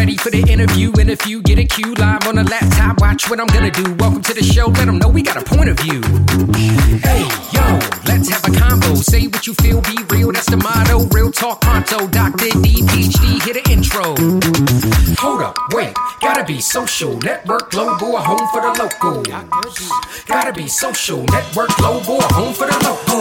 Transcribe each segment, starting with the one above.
ready for the interview. In a few, get a cue live on the laptop. Watch what I'm gonna do. Welcome to the show. Let them know we got a point of view. Hey, yo, let's have a combo. Say what you feel, be real. That's the motto. Real talk pronto. Dr. D, PhD, hit an intro. Hold up, wait. Gotta be social. Network global, a home for the local. Gotta be social. Network global, a home for the local.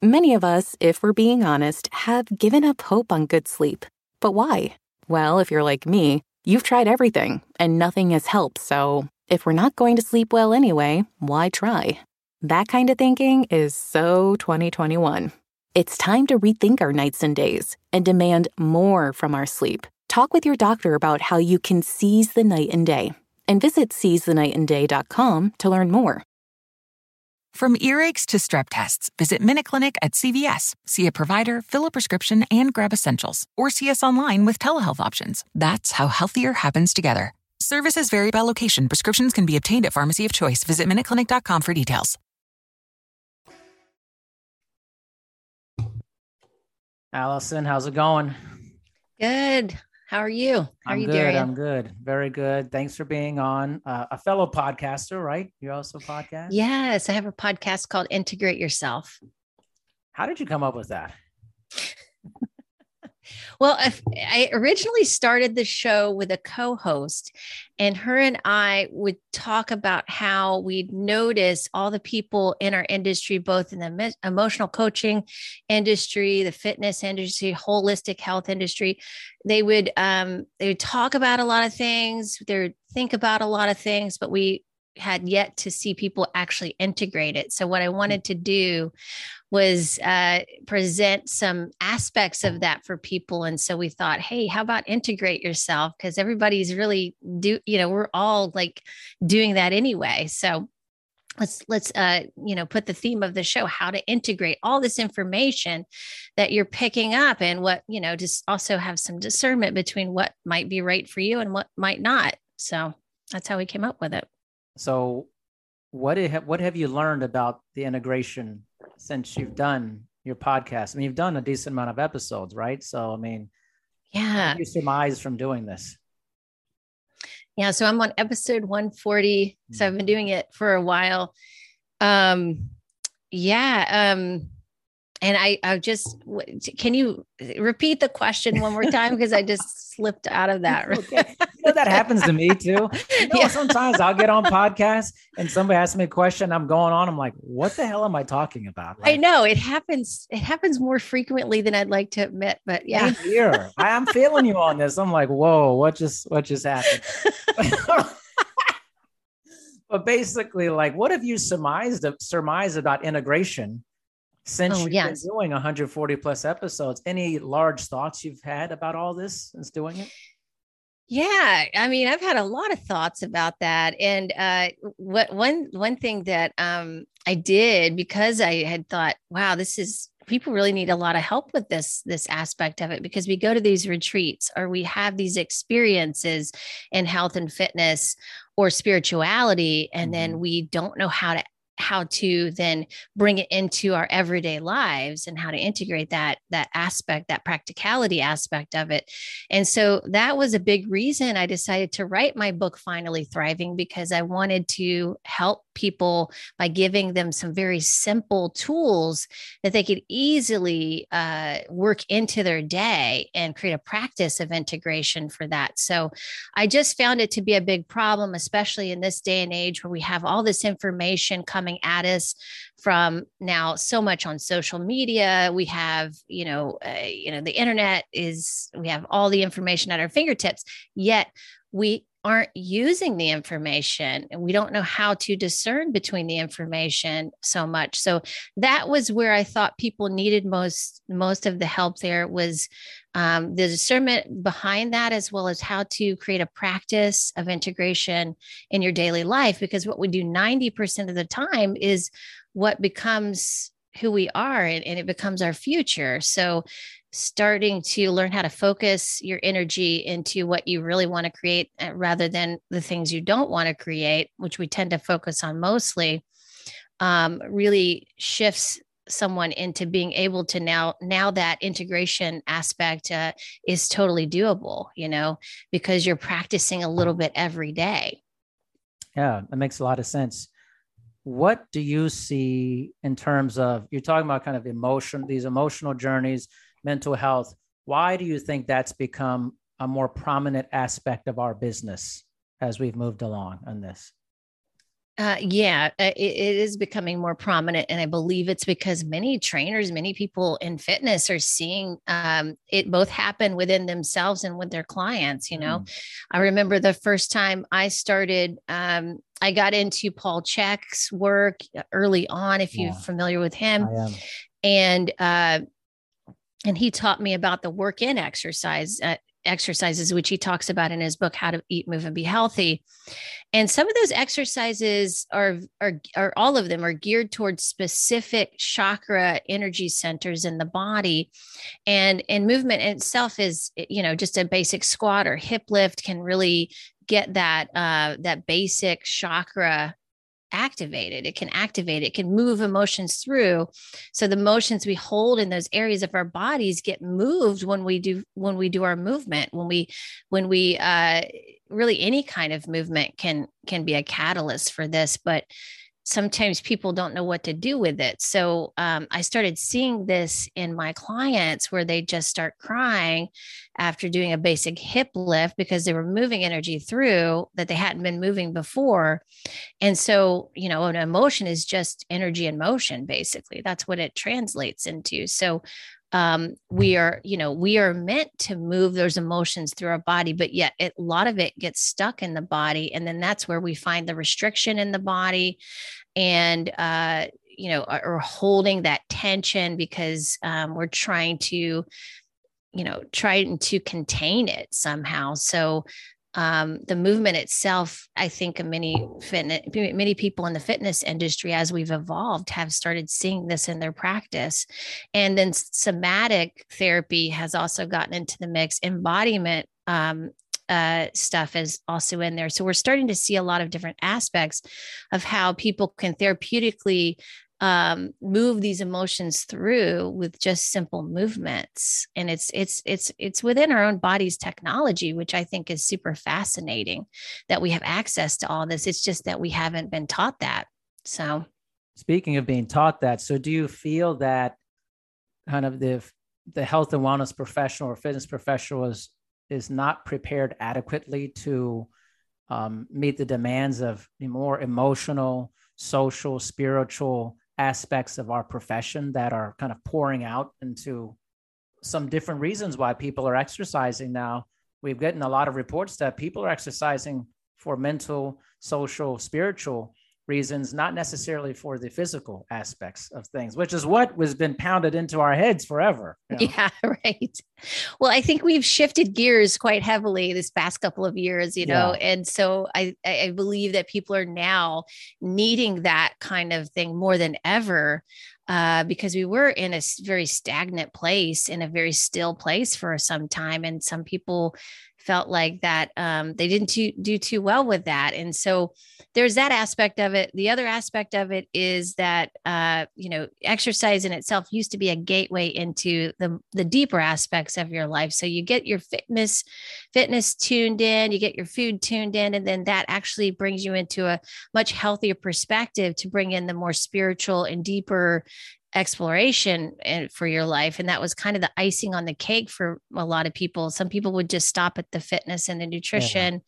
Many of us, if we're being honest, have given up hope on good sleep. But why? Well, if you're like me, you've tried everything and nothing has helped, so if we're not going to sleep well anyway, why try? That kind of thinking is so 2021. It's time to rethink our nights and days and demand more from our sleep. Talk with your doctor about how you can seize the night and day and visit seizethenightandday.com to learn more. From earaches to strep tests, visit MinuteClinic at CVS. See a provider, fill a prescription, and grab essentials. Or see us online with telehealth options. That's how healthier happens together. Services vary by location. Prescriptions can be obtained at pharmacy of choice. Visit MinuteClinic.com for details. Allison, how's it going? Good. How are you? How I'm are you, good. Darian? I'm good. Very good. Thanks for being on. Uh, a fellow podcaster, right? You also podcast? Yes, I have a podcast called Integrate Yourself. How did you come up with that? Well, I originally started the show with a co host, and her and I would talk about how we'd notice all the people in our industry, both in the emotional coaching industry, the fitness industry, holistic health industry. They would um, they would talk about a lot of things. They would think about a lot of things, but we had yet to see people actually integrate it. So what I wanted to do was uh, present some aspects of that for people. And so we thought, hey, how about integrate yourself? Because everybody's really do, you know, we're all like doing that anyway. So let's let's uh you know put the theme of the show how to integrate all this information that you're picking up and what you know just also have some discernment between what might be right for you and what might not so that's how we came up with it So, what have, what have you learned about the integration since you've done your podcast? I mean, you've done a decent amount of episodes, right? So, I mean, yeah you surmise from doing this? Yeah, so I'm on episode 140. So I've been doing it for a while. Um yeah, um and I I just can you repeat the question one more time because I just slipped out of that. Okay. You know, that happens to me too. You know, Yeah. sometimes I'll get on podcasts and somebody asks me a question, I'm going on, I'm like, what the hell am I talking about? I know it happens it happens more frequently than I'd like to admit, but yeah. here. I am feeling you on this. I'm like, whoa, what just what just happened? but basically, like, what have you surmised surmised about integration since Oh, you've yes. been doing 140 plus episodes? Any large thoughts you've had about all this since doing it? Yeah, I mean, I've had a lot of thoughts about that, and uh, what one one thing that um, I did because I had thought, wow, this is people really need a lot of help with this this aspect of it because we go to these retreats or we have these experiences in health and fitness or spirituality, and then we don't know how to how to then bring it into our everyday lives and how to integrate that that aspect that practicality aspect of it and so that was a big reason I decided to write my book, Finally Thriving, because I wanted to help people by giving them some very simple tools that they could easily uh, work into their day and create a practice of integration for that. So I just found it to be a big problem, especially in this day and age where we have all this information coming at us from now so much on social media. We have you know uh, you know the internet is we have all the information at our fingertips yet we aren't using the information and we don't know how to discern between the information so much. So that was where i thought people needed most most of the help there was um, the discernment behind that as well as how to create a practice of integration in your daily life because what we do 90% of the time is what becomes who we are and, and it becomes our future. So starting to learn how to focus your energy into what you really want to create uh, rather than the things you don't want to create which we tend to focus on mostly um, really shifts someone into being able to now now that integration aspect uh, is totally doable you know because you're practicing a little bit every day. Yeah that makes a lot of sense. What do you see in terms of you're talking about kind of emotion these emotional journeys mental health. Why do you think that's become a more prominent aspect of our business as we've moved along on this uh, yeah, uh, it, it is becoming more prominent. And I believe it's because many trainers, many people in fitness are seeing um, it both happen within themselves and with their clients. You know, mm. I remember the first time I started, um, I got into Paul Chek's work early on, if you're familiar with him. And, uh, and he taught me about the work in exercise. Uh, exercises, which he talks about in his book, How to Eat, Move, and Be Healthy. And some of those exercises are, are, are all of them are geared towards specific chakra energy centers in the body. And, and movement itself is, you know, just a basic squat or hip lift can really get that, uh, that basic chakra activated. It can activate, it can move emotions through. So the motions we hold in those areas of our bodies get moved when we do when we do our movement, when we when we uh really any kind of movement can can be a catalyst for this, but sometimes people don't know what to do with it. So um, I started seeing this in my clients where they just start crying after doing a basic hip lift because they were moving energy through that they hadn't been moving before. And so, you know, an emotion is just energy in motion, basically. That's what it translates into. So um, we are you know we are meant to move those emotions through our body but yet it, a lot of it gets stuck in the body and then that's where we find the restriction in the body and uh, you know or holding that tension because um, we're trying to you know trying to contain it somehow. So um, the movement itself, I think many fitness, many people in the fitness industry, as we've evolved, have started seeing this in their practice. And then somatic therapy has also gotten into the mix. Embodiment um, uh, stuff is also in there. So we're starting to see a lot of different aspects of how people can therapeutically um, move these emotions through with just simple movements. And it's it's it's it's within our own body's technology which i think is super fascinating that we have access to all this. It's just that we haven't been taught that. So. Speaking of being taught that so do you feel that kind of the the health and wellness professional or fitness professional is is not prepared adequately to um, meet the demands of more emotional social spiritual aspects of our profession that are kind of pouring out into some different reasons why people are exercising now. We've gotten a lot of reports that people are exercising for mental, social, spiritual reasons, not necessarily for the physical aspects of things, which is what was been pounded into our heads forever. You know? Yeah, right. Well, I think we've shifted gears quite heavily this past couple of years, you know, yeah. and so I I believe that people are now needing that kind of thing more than ever. Uh, because we were in a very stagnant place, in a very still place for some time, and some people felt like that um, they didn't too, do too well with that. And so there's that aspect of it. The other aspect of it is that, uh, you know, exercise in itself used to be a gateway into the, the deeper aspects of your life. So you get your fitness, fitness tuned in, you get your food tuned in, and then that actually brings you into a much healthier perspective to bring in the more spiritual and deeper exploration for your life and that was kind of the icing on the cake for a lot of people. Some people would just stop at the fitness and the nutrition. Yeah.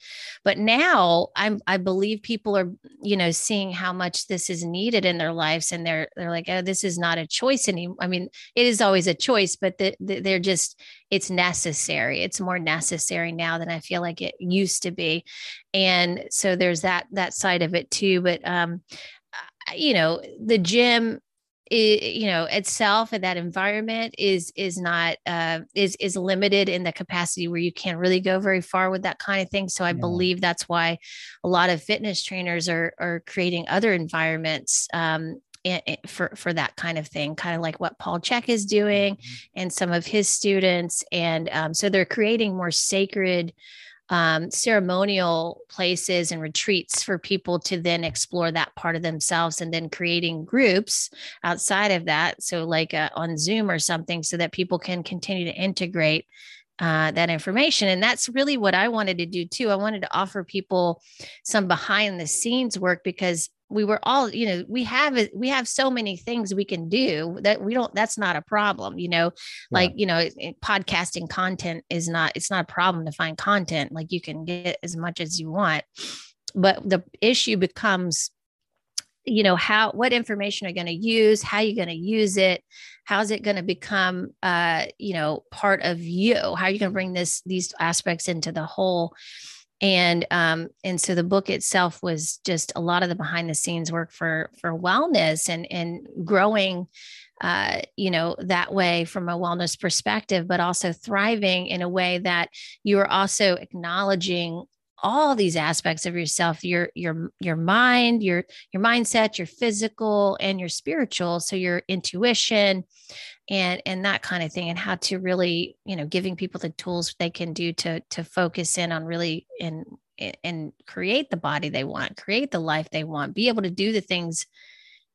but now i'm i believe people are you know seeing how much this is needed in their lives and they're they're like oh this is not a choice anymore i mean it is always a choice but the, the, they're just it's necessary. It's more necessary now than i feel like it used to be. And so there's that that side of it too but um you know the gym it, you know itself and that environment is is not uh, is is limited in the capacity where you can't really go very far with that kind of thing so i yeah. believe that's why a lot of fitness trainers are are creating other environments um, for for that kind of thing kind of like what paul Chek is doing mm-hmm. and some of his students and um, so they're creating more sacred um, ceremonial places and retreats for people to then explore that part of themselves and then creating groups outside of that so like uh, on zoom or something so that people can continue to integrate uh, that information. And that's really what I wanted to do too. I wanted to offer people some behind the scenes work because we were all, you know, we have we have so many things we can do that we don't. That's not a problem, you know. Like you know, podcasting content is not. It's not a problem to find content. Like you can get as much as you want, but the issue becomes you know how what information are you going to use how are you going to use it how's it going to become uh you know part of you how are you going to bring this these aspects into the whole and um and so the book itself was just a lot of the behind the scenes work for for wellness and and growing uh, you know, that way from a wellness perspective, but also thriving in a way that you are also acknowledging all these aspects of yourself your your your mind your your mindset your physical and your spiritual. So your intuition and and that kind of thing and how to really you know giving people the tools they can do to to focus in on really and and create the body they want create the life they want be able to do the things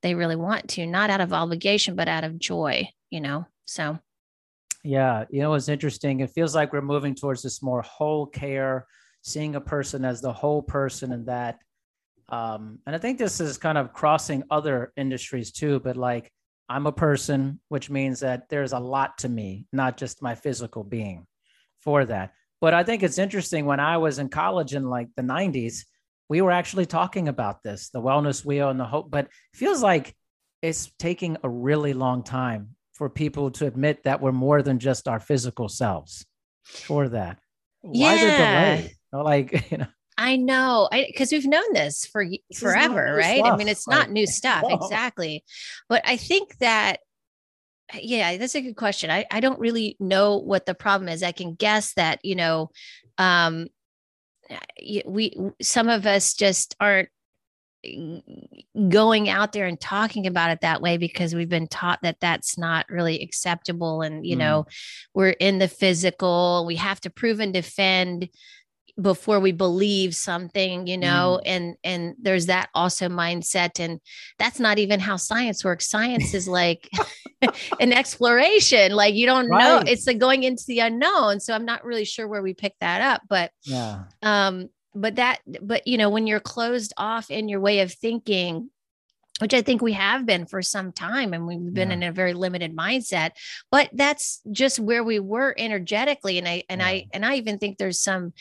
they really want to not out of obligation but out of joy you know so. Yeah you know it's interesting? It feels like we're moving towards this more whole care seeing a person as the whole person and that um, and i think this is kind of crossing other industries too but like i'm a person which means that there's a lot to me not just my physical being for that but i think it's interesting when i was in college in like the 90s we were actually talking about this the wellness wheel and the hope but it feels like it's taking a really long time for people to admit that we're more than just our physical selves for that why yeah. the delay like, you know. I know, because we've known this for this forever, right? Stuff. I mean, it's not new stuff, no. exactly. But I think that, yeah, that's a good question. I, I don't really know what the problem is. I can guess that, you know, um, we some of us just aren't going out there and talking about it that way because we've been taught that that's not really acceptable and you mm. know we're in the physical we have to prove and defend before we believe something you know mm. and and there's that also mindset and that's not even how science works science is like an exploration like you don't right. know it's like going into the unknown so i'm not really sure where we pick that up but yeah um but that but you know when you're closed off in your way of thinking which I think we have been for some time and we've been yeah. in a very limited mindset but that's just where we were energetically and I and yeah. I and I even think there's some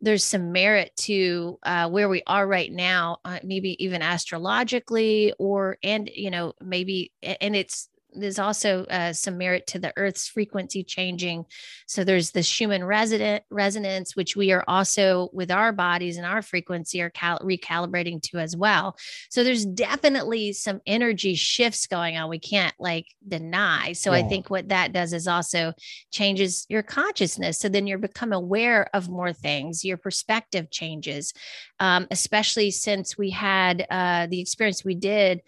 there's some merit to uh, where we are right now, uh, maybe even astrologically, or and you know maybe and it's there's also uh, some merit to the Earth's frequency changing. So there's the Schumann resident resonance, which we are also with our bodies and our frequency are cal- recalibrating to as well. So there's definitely some energy shifts going on. We can't like deny. So yeah. I think what that does is also changes your consciousness. So then you're become aware of more things. Your perspective changes, um, especially since we had uh, the experience we did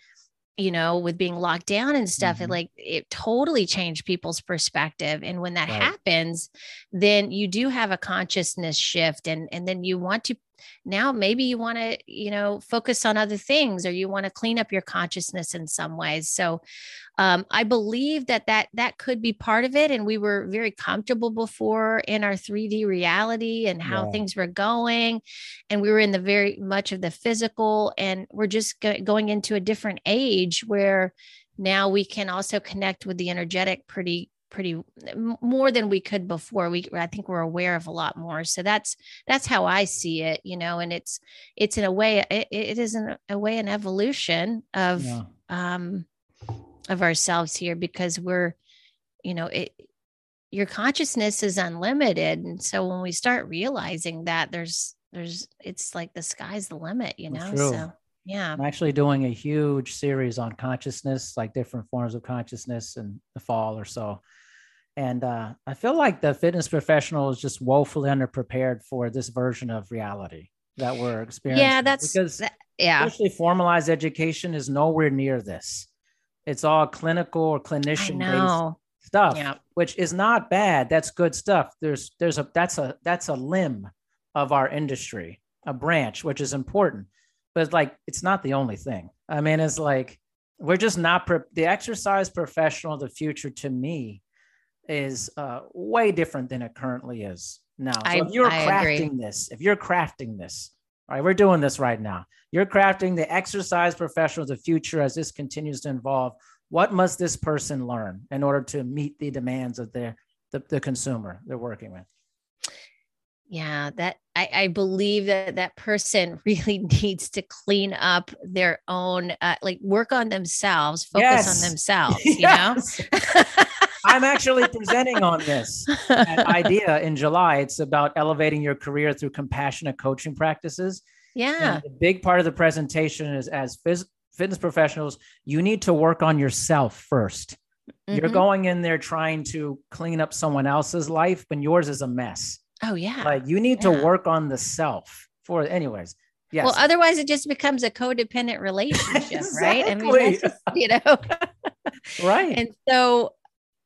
you know, with being locked down and stuff, mm-hmm. it like it totally changed people's perspective. And when that right. happens, then you do have a consciousness shift and and then you want to now maybe you want to you know focus on other things or you want to clean up your consciousness in some ways so um, i believe that that that could be part of it and we were very comfortable before in our 3d reality and how yeah. things were going and we were in the very much of the physical and we're just go- going into a different age where now we can also connect with the energetic pretty pretty more than we could before. We i think we're aware of a lot more. So that's that's how i see it you know and it's it's in a way it, it is in a way an evolution of yeah. um of ourselves here because we're you know it your consciousness is unlimited. And so when we start realizing that there's there's it's like the sky's the limit you know so yeah. I'm actually doing a huge series on consciousness like different forms of consciousness in the fall or so and uh, I feel like the fitness professional is just woefully underprepared for this version of reality that we're experiencing. Yeah, that's because that, yeah, especially formalized education is nowhere near this. It's all clinical or clinician based stuff, yeah. which is not bad. That's good stuff. There's there's a that's a that's a limb of our industry, a branch, which is important, but like it's not the only thing. I mean, it's like we're just not pre- the exercise professional of the future to me is uh, way different than it currently is now. So I- if you're I crafting agree. this, if you're crafting this, all right, we're doing this right now. You're crafting the exercise professional of the future as this continues to evolve. What must this person learn in order to meet the demands of their the, the consumer they're working with? Yeah, that I, I believe that that person really needs to clean up their own, uh, like work on themselves, focus Yes. on themselves. Yes. You know, I'm actually presenting on this idea in July. It's about elevating your career through compassionate coaching practices. yeah, And a big part of the presentation is as phys- fitness professionals, you need to work on yourself 1st you You're Mhm. going in there trying to clean up someone else's life, when yours is a mess. Oh yeah. Like you need to work on the self for, anyways. Yes. Well, otherwise it just becomes a codependent relationship, right? I mean, Exactly. just, you know. right. and so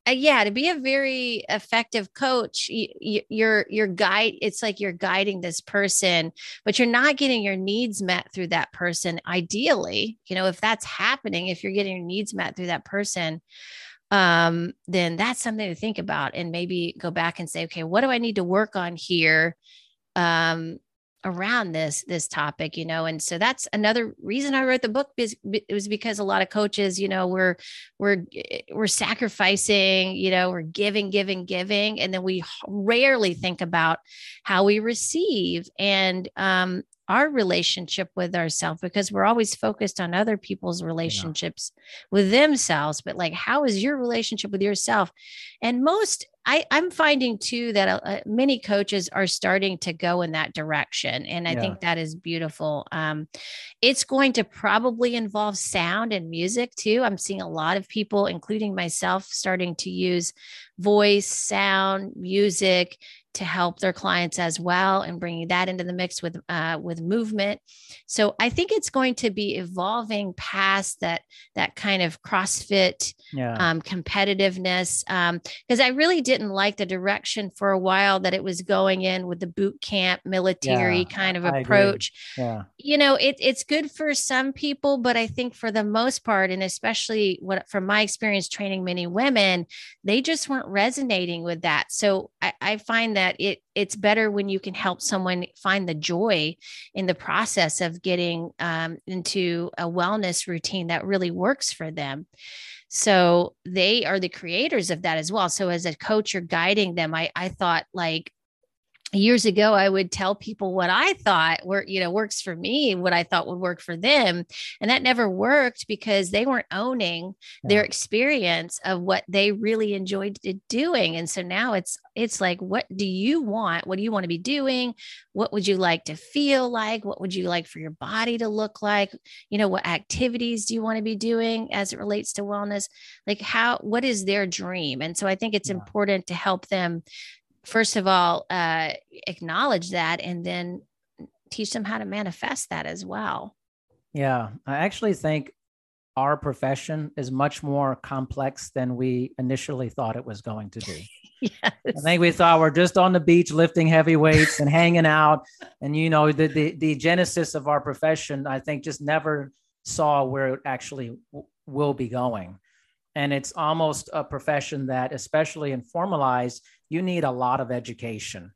uh, yeah to be a very effective coach you, you, you're your guide it's like you're guiding this person but you're not getting your needs met through that person ideally you know if that's happening if you're getting your needs met through that person um then that's something to think about and maybe go back and say okay what do i need to work on here? Um around this this topic you know and so that's another reason i wrote the book is it was because a lot of coaches you know we're we're we're sacrificing you know we're giving giving giving and then we rarely think about how we receive and um our relationship with ourselves because we're always focused on other people's relationships with themselves but like how is your relationship with yourself and most I, I'm finding too that uh, uh, many coaches are starting to go in that direction, and I Yeah. think that is beautiful. Um, it's going to probably involve sound and music too. I'm seeing a lot of people, including myself, starting to use voice, sound, music to help their clients as well, and bringing that into the mix with uh, with movement. So I think it's going to be evolving past that that kind of CrossFit yeah. um, competitiveness because I really didn't like the direction for a while that it was going in with the boot camp military Yeah, kind of I agree. approach. yeah. You know, it, it's good for some people, but I think for the most part, and especially what from my experience training many women, they just weren't resonating with that. So I, I find that it it's better when you can help someone find the joy in the process of getting um, into a wellness routine that really works for them. So they are the creators of that as well. So as a coach, you're guiding them. I, I thought like years ago, I would tell people what I thought were, you know, works for me, what I thought would work for them. And that never worked because they weren't owning their experience of what they really enjoyed doing. And so now it's, it's like, what do you want? What do you want to be doing? What would you like to feel like? What would you like for your body to look like? You know, what activities do you want to be doing as it relates to wellness? Like how, what is their dream? And so I think it's Yeah. important to help them first of all uh, acknowledge that and then teach them how to manifest that as well Yeah, I actually think our profession is much more complex than we initially thought it was going to be. I think we thought we're just on the beach lifting heavy weights and hanging out, and you know the the, the genesis of our profession. I think just never saw where it actually w- will be going, and it's almost a profession that, especially in formalized, you need a lot of education,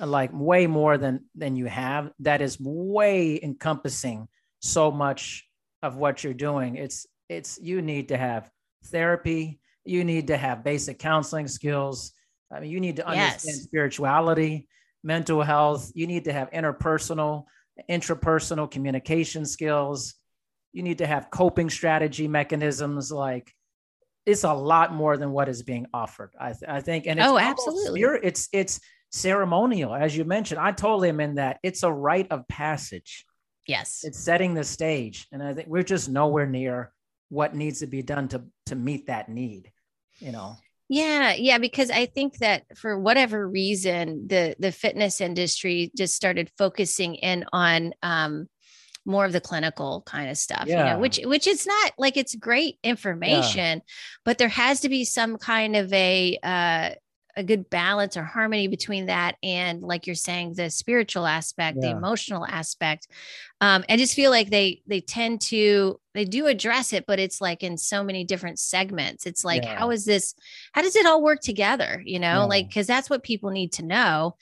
uh, like way more than than you have. That is way encompassing so much of what you're doing. It's it's you need to have therapy, you need to have basic counseling skills. I mean, you need to understand Yes. spirituality, mental health. You need to have interpersonal, intrapersonal communication skills. You need to have coping strategy mechanisms. Like it's a lot more than what is being offered. I, th- I think, and it's Oh, absolutely. spirit- it's it's ceremonial, as you mentioned. I totally am in that. It's a rite of passage yes it's setting the stage and i think we're just nowhere near what needs to be done to to meet that need you know yeah yeah because i think that for whatever reason the the fitness industry just started focusing in on um more of the clinical kind of stuff you know which which is not like it's great information but there has to be some kind of a uh a good balance or harmony between that and like you're saying the spiritual aspect yeah. the emotional aspect um, i just feel like they they tend to they do address it but it's like in so many different segments it's like yeah. how is this how does it all work together you know yeah. like because that's what people need to know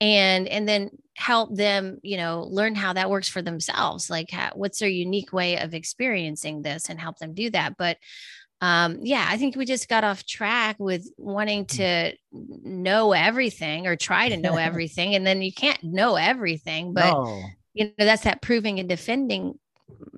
and and then help them you know learn how that works for themselves like how, what's their unique way of experiencing this and help them do that but um yeah i think we just got off track with wanting mm. to know everything or try to know everything and then you can't know everything but no. you know that's that proving and defending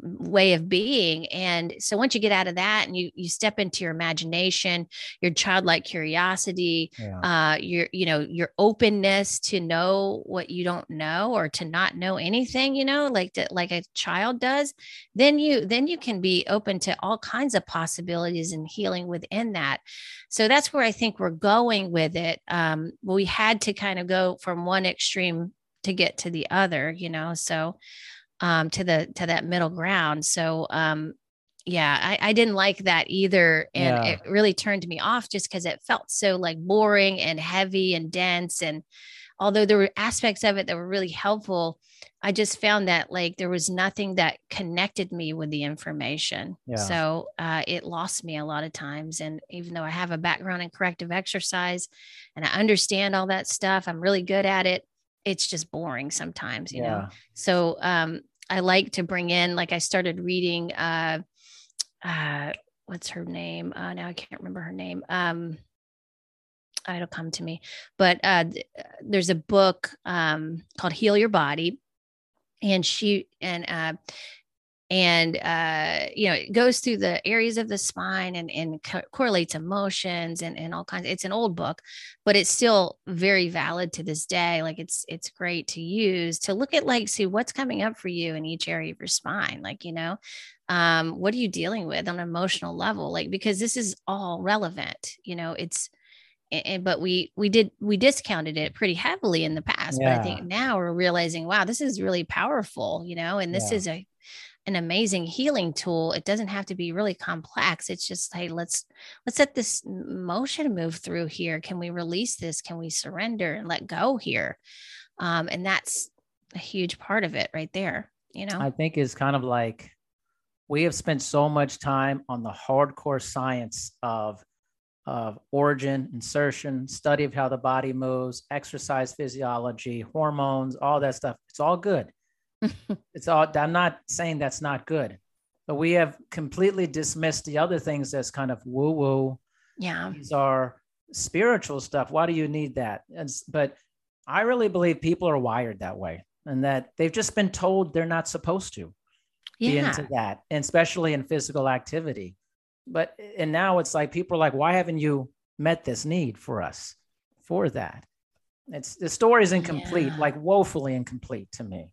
way of being and so once you get out of that and you you step into your imagination your childlike curiosity yeah. uh your you know your openness to know what you don't know or to not know anything you know like to, like a child does then you then you can be open to all kinds of possibilities and healing within that so that's where i think we're going with it um we had to kind of go from one extreme to get to the other you know so um, to the to that middle ground. So um, yeah, I, I didn't like that either, and yeah. it really turned me off just because it felt so like boring and heavy and dense. And although there were aspects of it that were really helpful, I just found that like there was nothing that connected me with the information. Yeah. So uh, it lost me a lot of times. And even though I have a background in corrective exercise and I understand all that stuff, I'm really good at it. It's just boring sometimes, you yeah. know. So um, I like to bring in, like I started reading, uh, uh, what's her name? Uh, now I can't remember her name. Um, it'll come to me, but uh, there's a book um, called Heal Your Body, and she and uh, and uh, you know it goes through the areas of the spine and, and co- correlates emotions and, and all kinds it's an old book but it's still very valid to this day like it's it's great to use to look at like see what's coming up for you in each area of your spine like you know um, what are you dealing with on an emotional level like because this is all relevant you know it's and but we we did we discounted it pretty heavily in the past yeah. but i think now we're realizing wow this is really powerful you know and this yeah. is a an amazing healing tool it doesn't have to be really complex it's just hey let's let's let this motion move through here can we release this can we surrender and let go here um, and that's a huge part of it right there you know i think is kind of like we have spent so much time on the hardcore science of of origin, insertion, study of how the body moves, exercise physiology, hormones, all that stuff. It's all good. it's all i'm not saying that's not good but we have completely dismissed the other things that's kind of woo woo. Yeah. These are spiritual stuff. Why do you need that? And, but i really believe people are wired that way and that they've just been told they're not supposed to yeah. be into that and especially in physical activity. But and now it's like people are like why haven't you met this need for us for that? It's the story is incomplete yeah. like woefully incomplete to me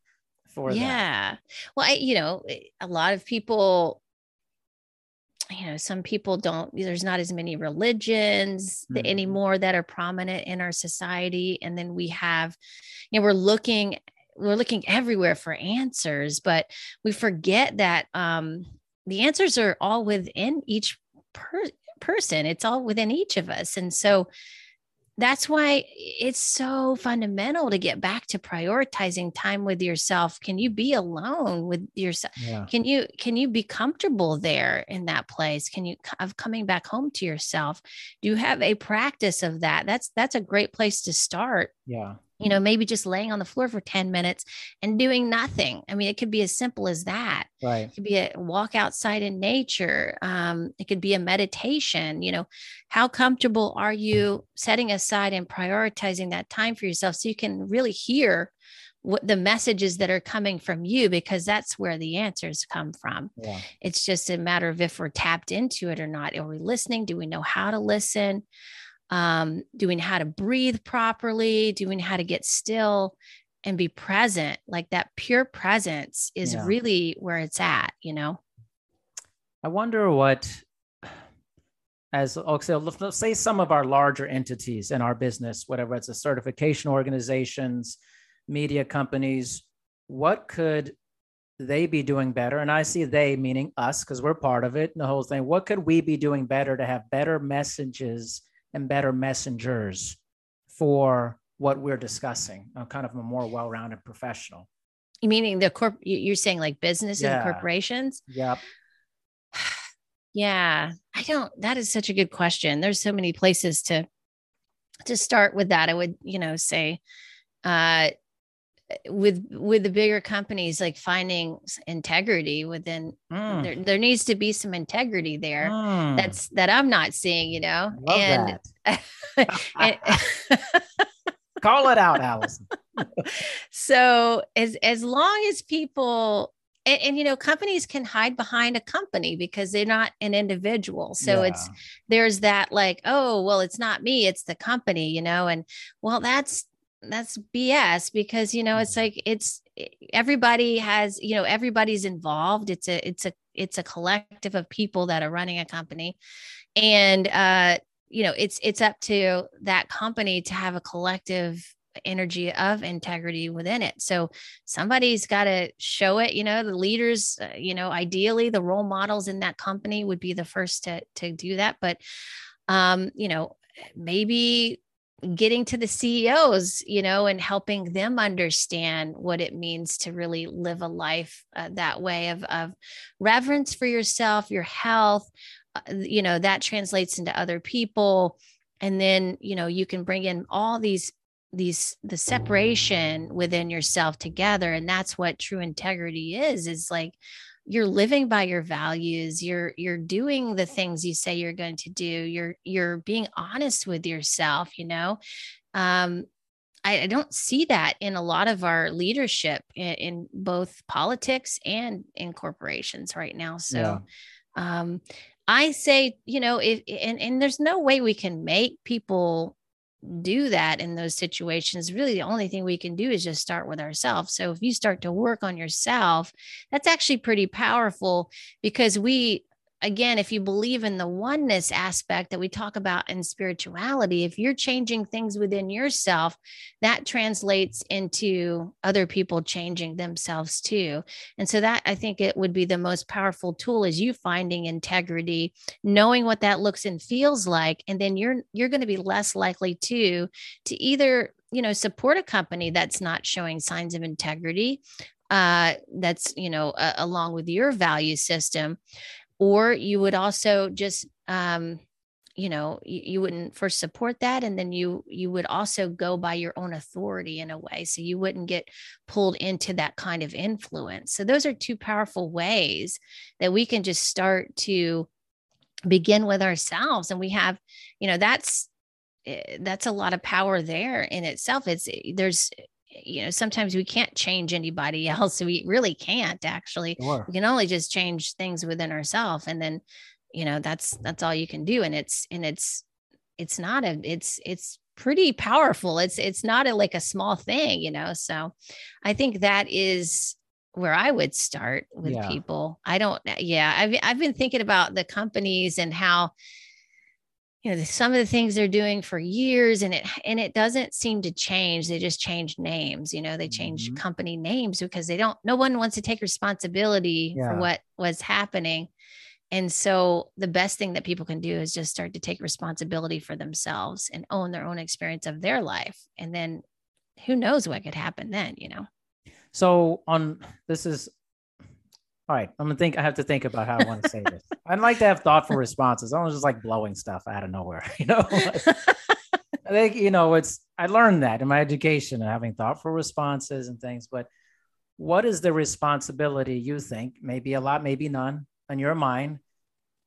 for yeah that. well I, you know eh, a lot of people you know some people don't there's not as many religions mm-hmm. anymore that are prominent in our society and then we have you know we're looking we're looking everywhere for answers but we forget that um the answers are all within each per- person it's all within each of us and so that's why it's so fundamental to get back to prioritizing time with yourself. Can you be alone with yourself yeah. can you can you be comfortable there in that place? Can you of coming back home to yourself? Do you have a practice of that? That's that's a great place to start. Yeah you know maybe just laying on the floor for 10 minutes and doing nothing. I mean it could be as simple as that. Right. It could be a walk outside in nature um, it could be a meditation you know. How comfortable are you setting aside and prioritizing that time for yourself so you can really hear what the messages that are coming from you? Because that's where the answers come from. Yeah. it's just a matter of if we're tapped into it or not. Are we listening? Do we know how to listen um, doing how to breathe properly, doing how to get still and be present. Like that pure presence is yeah. really where it's at, you know? I wonder what, as okay, let's say some of our larger entities in our business, whatever it's a certification organizations, media companies, what could they be doing better? And I see they meaning us because we're part of it and the whole thing. What could we be doing better to have better messages and better messengers for what we're discussing, uh, kind of a more well-rounded professional. Meaning the corp, you're saying like businesses Yeah. and corporations. Yep. Yeah, I don't. That is such a good question. There's so many places to to start with that. I would, you know, say uh with with the bigger companies like finding integrity within Mm, there there needs to be some integrity there. mm, That's that I'm not seeing, you know. love and and- Call it out, Allison. so as as long as people and, and you know companies can hide behind a company because they're not an individual so it's there's that like oh well it's not me it's the company you know and well that's that's bs because you know it's Mhm. like it's everybody has you know everybody's involved. It's a it's a it's a collective of people that are running a company. And uh you know it's it's up to that company to have a collective energy of integrity within it. So somebody's got to show it you know the leaders uh, you know ideally the role models in that company would be the first to to do that. But um you know maybe getting to the CEOs, you know, and helping them understand what it means to really live a life uh, that way of, of reverence for yourself, your health, uh, you know, that translates into other people. And then, you know, you can bring in all these these the separation within yourself together and that's what true integrity is is like you're living by your values you're you're doing the things you say you're going to do you're you're being honest with yourself you know? Um I, I don't see that in a lot of our leadership in, in both politics and in corporations right now so um i say you know if and, and there's no way we can make people do that in those situations really the only thing we can do is just start with ourselves. So if you start to work on yourself that's actually pretty powerful because we again if you believe in the oneness aspect that we talk about in spirituality if you're changing things within yourself that translates into other people changing themselves too. And so that i think it would be the most powerful tool is you finding integrity knowing what that looks and feels like and then you're you're going to be less likely to to either you know support a company that's not showing signs of integrity uh that's you know uh, along with your value system or you would also just um you know you, you wouldn't first support that and then you you would also go by your own authority in a way. So you wouldn't get pulled into that kind of influence. So those are two powerful ways that we can just start to begin with ourselves and we have you know that's eh, that's a lot of power there in itself. It's eh, there's you know sometimes we can't change anybody else we really can't actually Sure. we can only just change things within ourselves and then you know that's that's all you can do and it's and it's it's not a it's it's pretty powerful it's it's not a like a small thing you know so i think that is where i would start with Yeah. people i don't yeah i've i've been thinking about the companies and how you know some of the things they're doing for years and it and it doesn't seem to change they just change names you know they change Mhm. company names because they don't no one wants to take responsibility Yeah. for what was happening and so the best thing that people can do is just start to take responsibility for themselves and own their own experience of their life and then who knows what could happen then you know So on this is all right. I'm gonna think. I have to think about how I want to say this. I'd like to have thoughtful responses. I don't just like blowing stuff out of nowhere. You know, I think you know it's. I learned that in my education and having thoughtful responses and things. But what is the responsibility you think? Maybe a lot, maybe none, on your mind,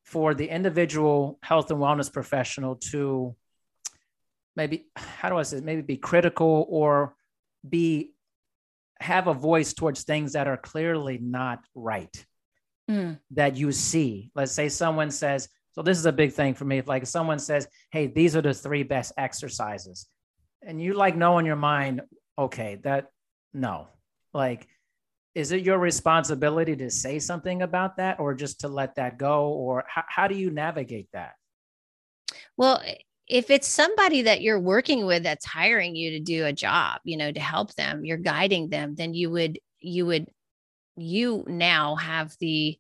for the individual health and wellness professional to maybe how do I say it? maybe be critical or be have a voice towards things that are clearly not right Mm, that you see. Let's say someone says, so this is a big thing for me. If like someone says, hey, these are the three best exercises, and you like know in your mind, okay, that no, like, is it your responsibility to say something about that or just to let that go? Or how, how do you navigate that? well if it's somebody that you're working with that's hiring you to do a job you know to help them you're guiding them then you would you would you now have the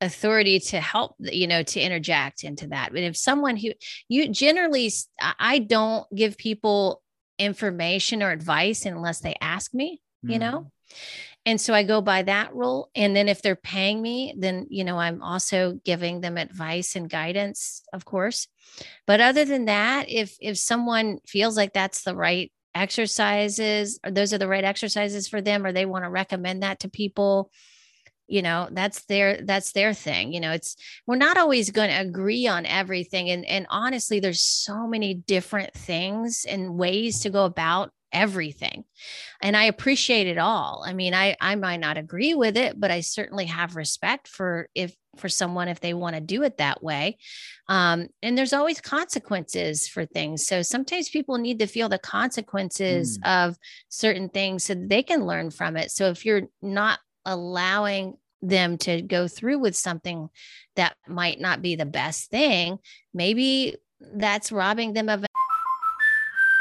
authority to help you know to interject into that but if someone who you generally i don't give people information or advice unless they ask me mm. you know and so i go by that rule and then if they're paying me then you know i'm also giving them advice and guidance of course. But other than that if if someone feels like that's the right exercises or those are the right exercises for them or they want to recommend that to people you know that's their that's their thing you know it's we're not always going to agree on everything. And and honestly there's so many different things and ways to go about everything and i appreciate it all i mean i i might not agree with it but i certainly have respect for if for someone if they want to do it that way um, and there's always consequences for things so sometimes people need to feel the consequences mm. of certain things so they can learn from it so if you're not allowing them to go through with something that might not be the best thing, maybe that's robbing them of.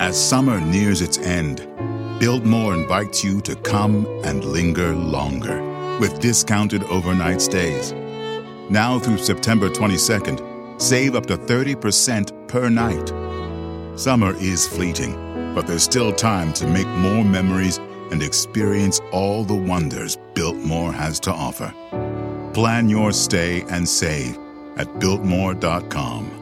As summer nears its end, Biltmore invites you to come and linger longer with discounted overnight stays. Now through September 22nd, save up to 30% per night. Summer is fleeting, but there's still time to make more memories and experience all the wonders Biltmore has to offer. Plan your stay and save at Biltmore.com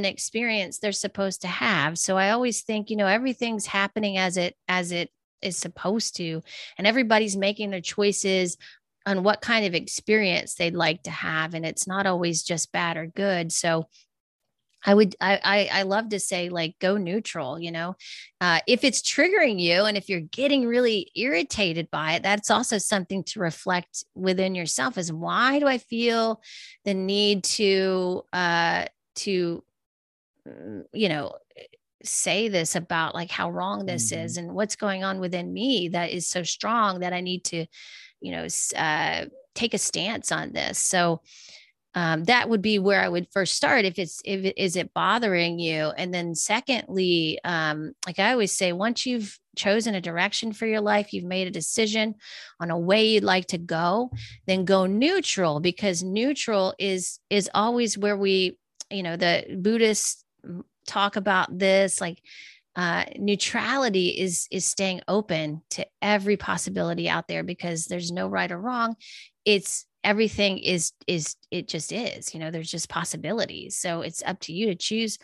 an experience they're supposed to have so i always think you know everything's happening as it as it is supposed to and everybody's making their choices on what kind of experience they'd like to have and it's not always just bad or good so I would I, I, I love to say like go neutral, you know. Uh, if it's triggering you and if you're getting really irritated by it, that's also something to reflect within yourself is why do I feel the need to uh to you know say this about like how wrong this mm-hmm. is and what's going on within me that is so strong that I need to, you know, uh, take a stance on this. So um, that would be where I would first start. If it's if it, is it bothering you, and then secondly, um, like I always say, once you've chosen a direction for your life, you've made a decision on a way you'd like to go, then go neutral because neutral is is always where we, you know, the Buddhist talk about this like uh, neutrality is is staying open to every possibility out there because there's no right or wrong. It's everything is is it just is you know there's just possibilities. So it's up to you to choose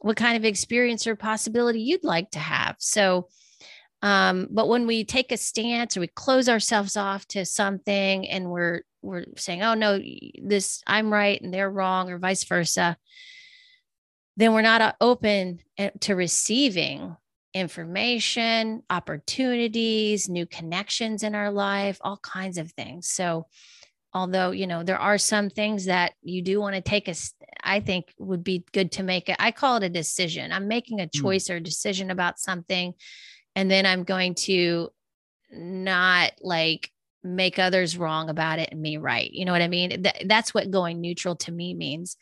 what kind of experience or possibility you'd like to have. So um but when we take a stance or we close ourselves off to something and we're we're saying oh no this i'm right and they're wrong or vice versa then we're not uh, open eh, to receiving information, opportunities, new connections in our life, all kinds of things. So, although, you know, there are some things that you do want to take a, I think would be good to make it. I call it a decision. I'm making a hmm. choice mm. or a decision about something. And then I'm going to not like make others wrong about it and me right. You know what I mean? that's what going neutral to me means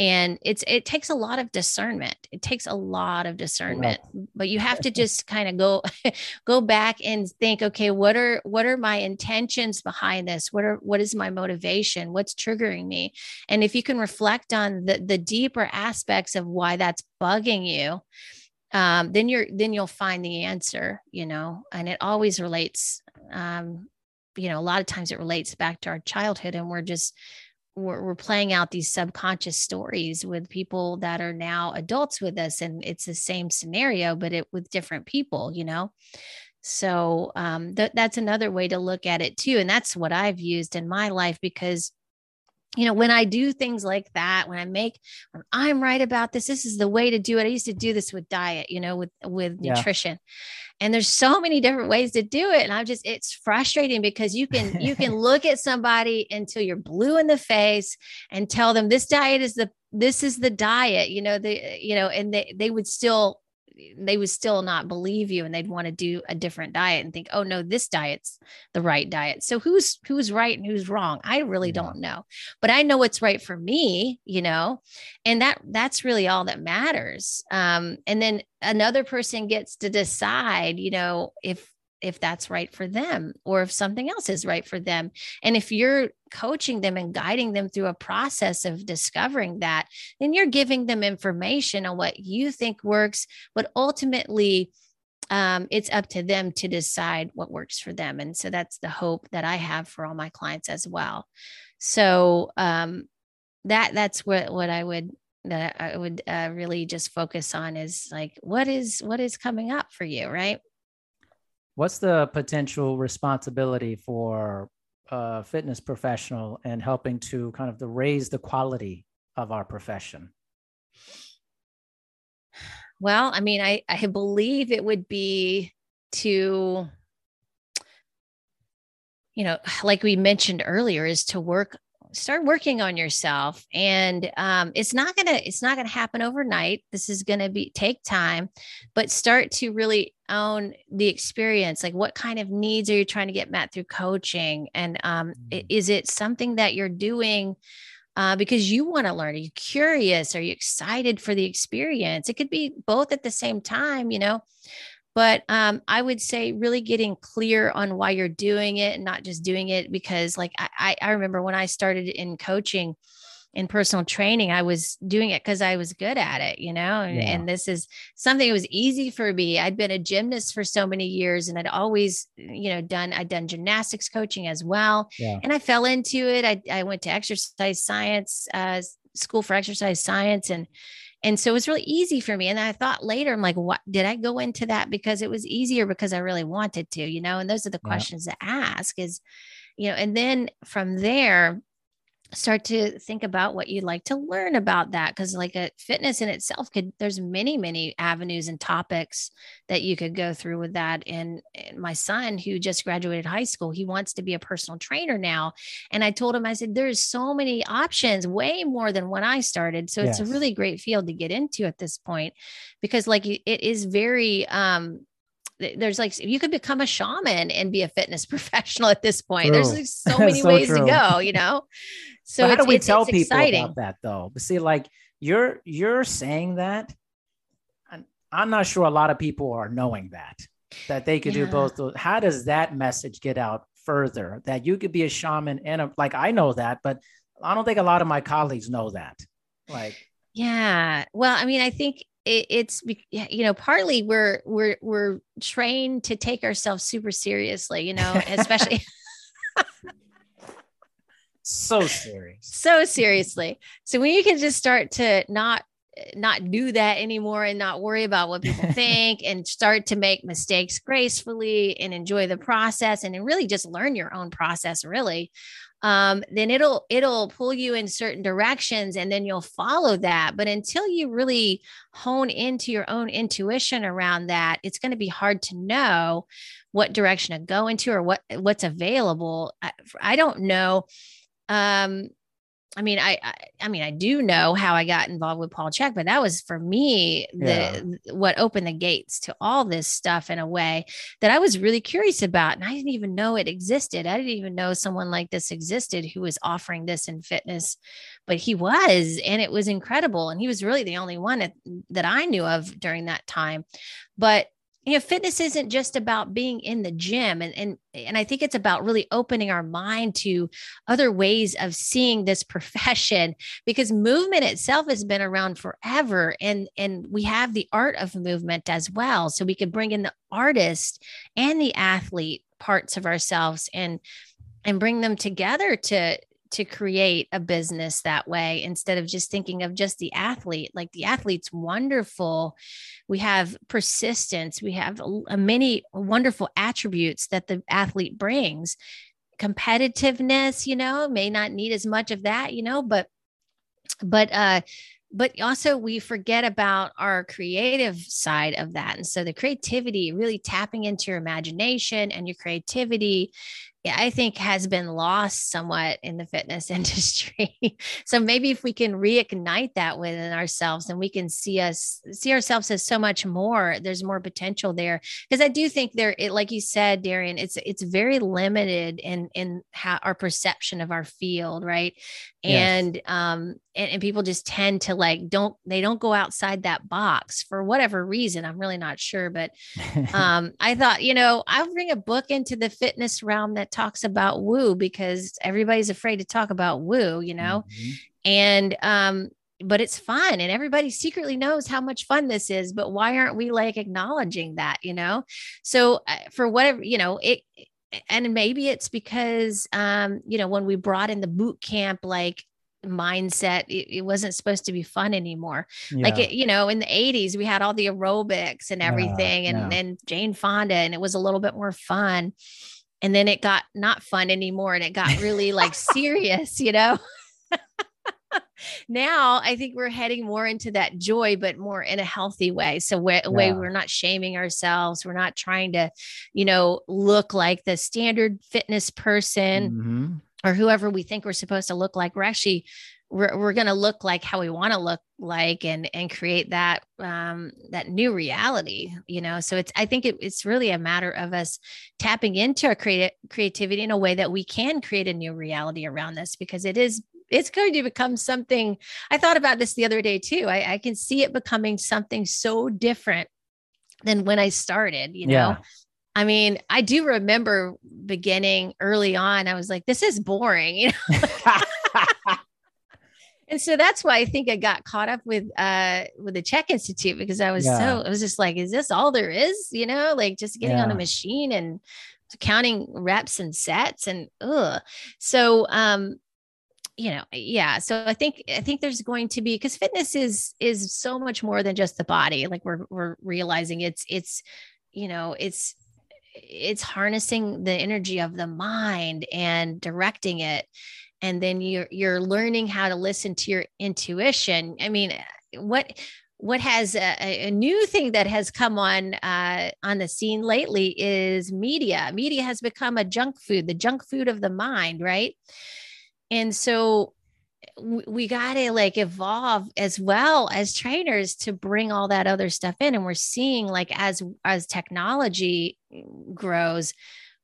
and it's it takes a lot of discernment. It takes a lot of discernment but you have to just kind of go go back and think okay what are what are my intentions behind this? What are what is my motivation? What's triggering me? And if you can reflect on the the deeper aspects of why that's bugging you um, then you're then you'll find the answer you know and it always relates um, you know a lot of times it relates back to our childhood and we're just we're, we're playing out these subconscious stories with people that are now adults with us and it's the same scenario but it with different people you know? So um, th- that's another way to look at it too and that's what i've used in my life because you know when i do things like that when i make when i'm right about this this is the way to do it. I used to do this with diet you know with with yeah. nutrition. And there's so many different ways to do it. And i'm just it's frustrating because you can you can look at somebody until you're blue in the face and tell them this diet is the this is the diet you know the you know and they they would still they would still not believe you and they'd want to do a different diet and think oh no this diet's the right diet. So who's who's right and who's wrong? I really yeah. don't know. But i know what's right for me you know and that that's really all that matters. Um and then another person gets to decide you know if if that's right for them or if something else is right for them. And if you're coaching them and guiding them through a process of discovering that, then you're giving them information on what you think works, but ultimately, um, it's up to them to decide what works for them. And so that's the hope that I have for all my clients as well. So um, that that's what what I would that I would uh, really just focus on is like what is what is coming up for you, right? What's the potential responsibility for a fitness professional and helping to kind of the raise the quality of our profession? Well, I mean, I, I believe it would be to, you know, like we mentioned earlier, is to work start working on yourself and um, it's not gonna it's not gonna happen overnight. This is gonna be take time but start to really own the experience. Like what kind of needs are you trying to get met through coaching? And um, mm-hmm. is it something that you're doing uh, because you want to learn? Are you curious? Are you excited for the experience? It could be both at the same time you know but um, i would say really getting clear on why you're doing it and not just doing it because like i, I remember when i started in coaching in personal training i was doing it because i was good at it you know and, yeah. and, this is something that was easy for me i'd been a gymnast for so many years and i'd always you know done i'd done gymnastics coaching as well yeah. and i fell into it i, I went to exercise science uh, school for exercise science and and so it was really easy for me. And I thought later, I'm like, what did I go into that because it was easier because I really wanted to, you know? And those are the yeah. questions to ask is, you know, and then from there, start to think about what you'd like to learn about that because like a fitness in itself could there's many many avenues and topics that you could go through with that and, and, my son who just graduated high school he wants to be a personal trainer now and i told him i said there's so many options way more than when i started so yes. it's a really great field to get into at this point because like it is very um there's like you could become a shaman and be a fitness professional at this point. True. There's like so many so ways true. to go, you know. So how do we tell people exciting. about that though? But see, like you're you're saying that. I'm not sure a lot of people are knowing that that they could yeah. do both. How does that message get out further? That you could be a shaman and a, like I know that, but I don't think a lot of my colleagues know that. Like, yeah. Well, I mean, I think it, it's you know partly we're we're we're trained to take ourselves super seriously you know especially so serious. So seriously. So when you can just start to not not do that anymore and not worry about what people think and start to make mistakes gracefully and enjoy the process and really just learn your own process really um, then it'll it'll pull you in certain directions and then you'll follow that. But until you really hone into your own intuition around that it's going to be hard to know what direction to go into or what what's available. I, I don't know um I mean, I, I, I mean, I do know how I got involved with Paul Chek, but that was for me the yeah. what opened the gates to all this stuff in a way that I was really curious about, and I didn't even know it existed. I didn't even know someone like this existed who was offering this in fitness, but he was, and it was incredible. And he was really the only one that, that I knew of during that time. But you know fitness isn't just about being in the gym and and and I think it's about really opening our mind to other ways of seeing this profession because movement itself has been around forever and and we have the art of movement as well. So we could bring in the artist and the athlete parts of ourselves and and bring them together to to create a business that way instead of just thinking of just the athlete. Like the athlete's wonderful. We have persistence. We have many wonderful attributes that the athlete brings competitiveness, you know, may not need as much of that, you know, but but uh but also we forget about our creative side of that and so the creativity really tapping into your imagination and your creativity I think has been lost somewhat in the fitness industry. so maybe if we can reignite that within ourselves and we can see us see ourselves as so much more, there's more potential there. Because I do think there, it, like you said, Darian, it's it's very limited in in how our perception of our field, right? And yes. um and, and people just tend to like don't they don't go outside that box for whatever reason. I'm really not sure, but um I thought, you know, I'll bring a book into the fitness realm that talks about woo because everybody's afraid to talk about woo, you know? Mm-hmm. And um but it's fun and everybody secretly knows how much fun this is but why aren't we like acknowledging that you know so uh, for whatever you know it and maybe it's because um you know when we brought in the boot camp like mindset it, it, wasn't supposed to be fun anymore. Yeah. like it, you know in the 80s we had all the aerobics and everything yeah, and then jane fonda and it was a little bit more fun. And then it got not fun anymore and it got really like serious you know? Now i think we're heading more into that joy but more in a healthy way. So way, yeah. way we're not shaming ourselves. We're not trying to you know look like the standard fitness person. Mm-hmm. Or whoever we think we're supposed to look like we're actually we're, we're going to look like how we want to look like and and create that um that new reality you know? So it's i think it, it's really a matter of us tapping into our creative creativity in a way that we can create a new reality around this because it is it's going to become something i thought about this the other day too. I, I can see it becoming something so different than when i started you know? Yeah. I mean, I do remember beginning early on, I was like, this is boring, you know. and so that's why I think I got caught up with uh with the CHEK Institute because I was yeah. so I was just like, is this all there is? You know, like just getting yeah. on a machine and counting reps and sets and ugh. So um you know yeah so i think i think there's going to be because fitness is is so much more than just the body like we're we're realizing it's it's you know it's it's harnessing the energy of the mind and directing it. And then you're you're learning how to listen to your intuition. I mean what what has a, a new thing that has come on uh, on the scene lately is media. Media has become a junk food the junk food of the mind right? And so we got to like evolve as well as trainers to bring all that other stuff in and we're seeing like as as technology grows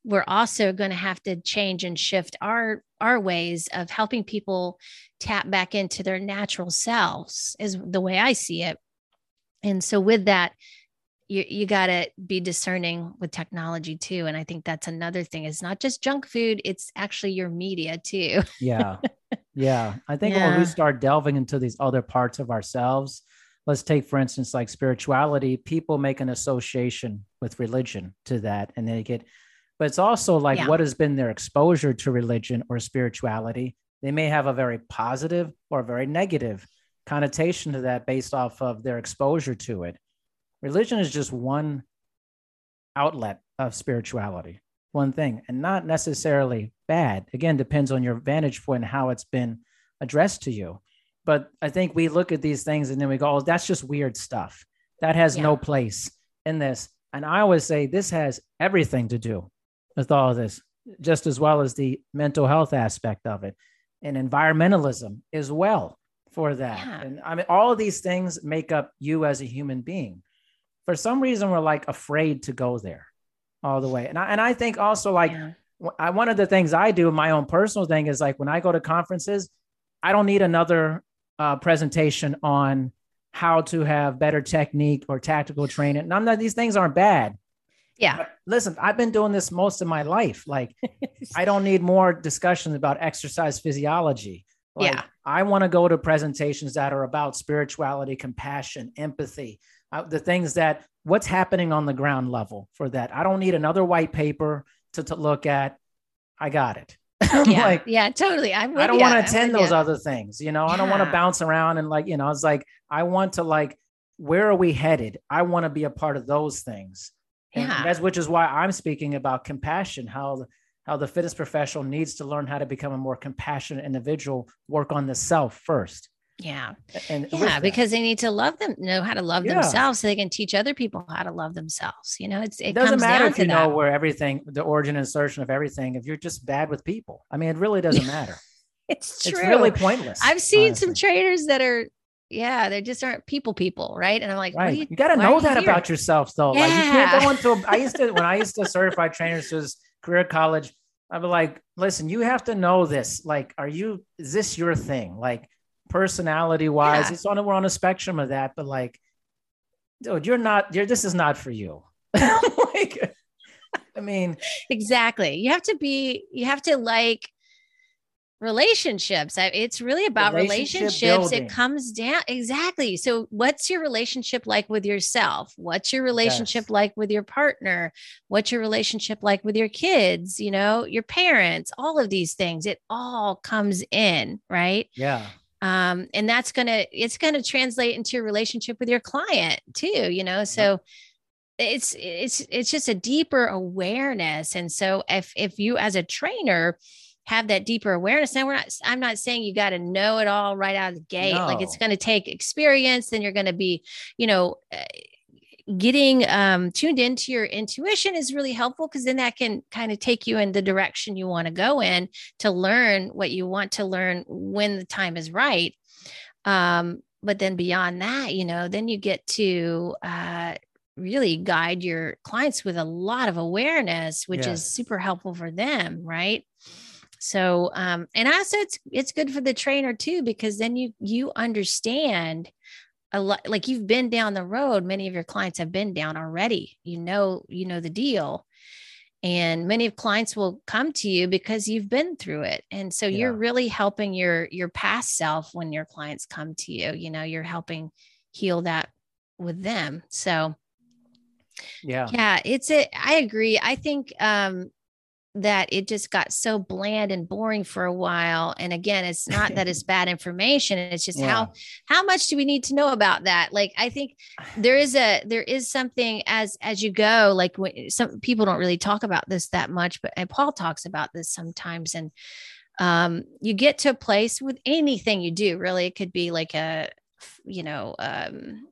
we're also going to have to change and shift our our ways of helping people tap back into their natural selves is the way i see it. And so with that you, you got to be discerning with technology too and i think that's another thing. It's not just junk food it's actually your media too. Yeah yeah i think yeah. when we start delving into these other parts of ourselves let's take for instance like spirituality people make an association with religion to that and they get but it's also like yeah. what has been their exposure to religion or spirituality. They may have a very positive or very negative connotation to that based off of their exposure to it. Religion is just one outlet of spirituality, one thing, and not necessarily bad. Again, depends on your vantage point and how it's been addressed to you. But I think we look at these things and then we go, oh, that's just weird stuff. That has yeah. no place in this. And I always say this has everything to do with all of this, just as well as the mental health aspect of it and environmentalism as well for that. Yeah. And I mean, all of these things make up you as a human being. For some reason, we're like afraid to go there all the way. And I, and I think also like yeah. I, one of the things I do, my own personal thing is like when I go to conferences, I don't need another uh, presentation on how to have better technique or tactical training. None of these things aren't bad. Yeah. But listen, I've been doing this most of my life. Like, I don't need more discussions about exercise physiology. Like, yeah. I want to go to presentations that are about spirituality, compassion, empathy, uh, the things that what's happening on the ground level for that. I don't need another white paper to, to look at. I got it. yeah, like, yeah, totally. I'm I don't want to attend those you. other things. You know, yeah. I don't want to bounce around and like, you know, it's like, I want to like, where are we headed? I want to be a part of those things. Yeah. That's which is why I'm speaking about compassion, how how the fitness professional needs to learn how to become a more compassionate individual, work on the self first. Yeah. And yeah, because they need to love them, know how to love Yeah. themselves so they can teach other people how to love themselves. You know, it's it, it doesn't matter if you that. know where everything, the origin and assertion of everything, if you're just bad with people. I mean, it really doesn't matter. it's true. It's really pointless. I've seen honestly. some trainers that are, yeah, they just aren't people people, right? And I'm like, Right. You, you, got to know that here? about yourself, though. Like you can't Yeah. go into. A, I used to when I used to certify trainers to career college. I'd be like, listen, you have to know this. Like, are you? Is this your thing? Like, personality wise, Yeah. it's on. We're on a spectrum of that, but like, dude, you're not. You're. This is not for you. like, I mean, Exactly. You have to be, you have to like relationships. It's really about Relationship relationships. building. It comes down. Exactly. So, what's your relationship like with yourself? What's your relationship Yes. like with your partner? What's your relationship like with your kids? You know, your parents, all of these things. It all comes in, right? yeah, um, and that's gonna it's gonna translate into your relationship with your client too you know so it's it's it's just a deeper awareness and so if if you as a trainer have that deeper awareness now we're not i'm not saying you got to know it all right out of the gate like it's going to take experience then you're going to be you know uh, getting um, tuned into your intuition is really helpful because then that can kind of take you in the direction you want to go in to learn what you want to learn when the time is right. Um, but then beyond that, you know, then you get to uh, really guide your clients with a lot of awareness, which is super helpful for them, right? So, um, and also it's it's good for the trainer too because then you you understand a lot like you've been down the road many of your clients have been down already. You know you know the deal. And many of clients will come to you because you've been through it. And so you're really helping your your past self when your clients come to you. You know you're helping heal that with them. So yeah, yeah it's a i agree. I think um that it just got so bland and boring for a while and again it's not that it's bad information it's just Yeah. how how much do we need to know about that like i think there is a there is something as as you go like when some people don't really talk about this that much but and paul talks about this sometimes and um you get to a place with anything you do really it could be like a you know um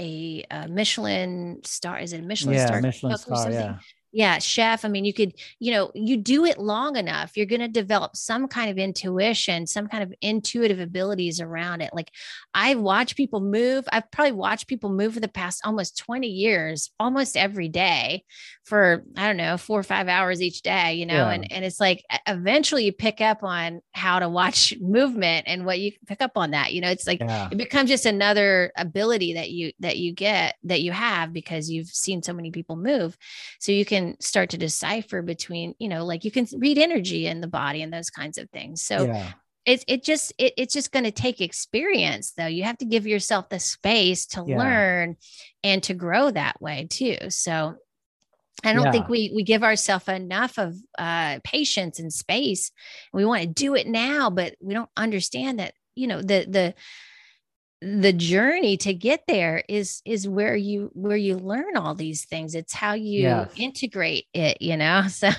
a, uh Michelin star. Is it a Michelin yeah. star? Michelin star. Yeah, yeah chef i mean you could you know you do it long enough you're going to develop some kind of intuition some kind of intuitive abilities around it like i watch people move i've probably watched people move for the past almost 20 years almost every day for i don't know four or five hours each day you know Yeah. and and it's like eventually you pick up on how to watch movement and what you pick up on that you know it's like yeah, it becomes just another ability that you that you get that you have because you've seen so many people move so you can start to decipher between you know like you can read energy in the body and those kinds of things so yeah. it's it just it, it's just going to take experience though you have to give yourself the space to Yeah. learn and to grow that way too so I don't think we we give ourselves enough of uh, patience and space. We want to do it now, but we don't understand that you know the the the journey to get there is is where you where you learn all these things. It's how you Yes. integrate it. You know, so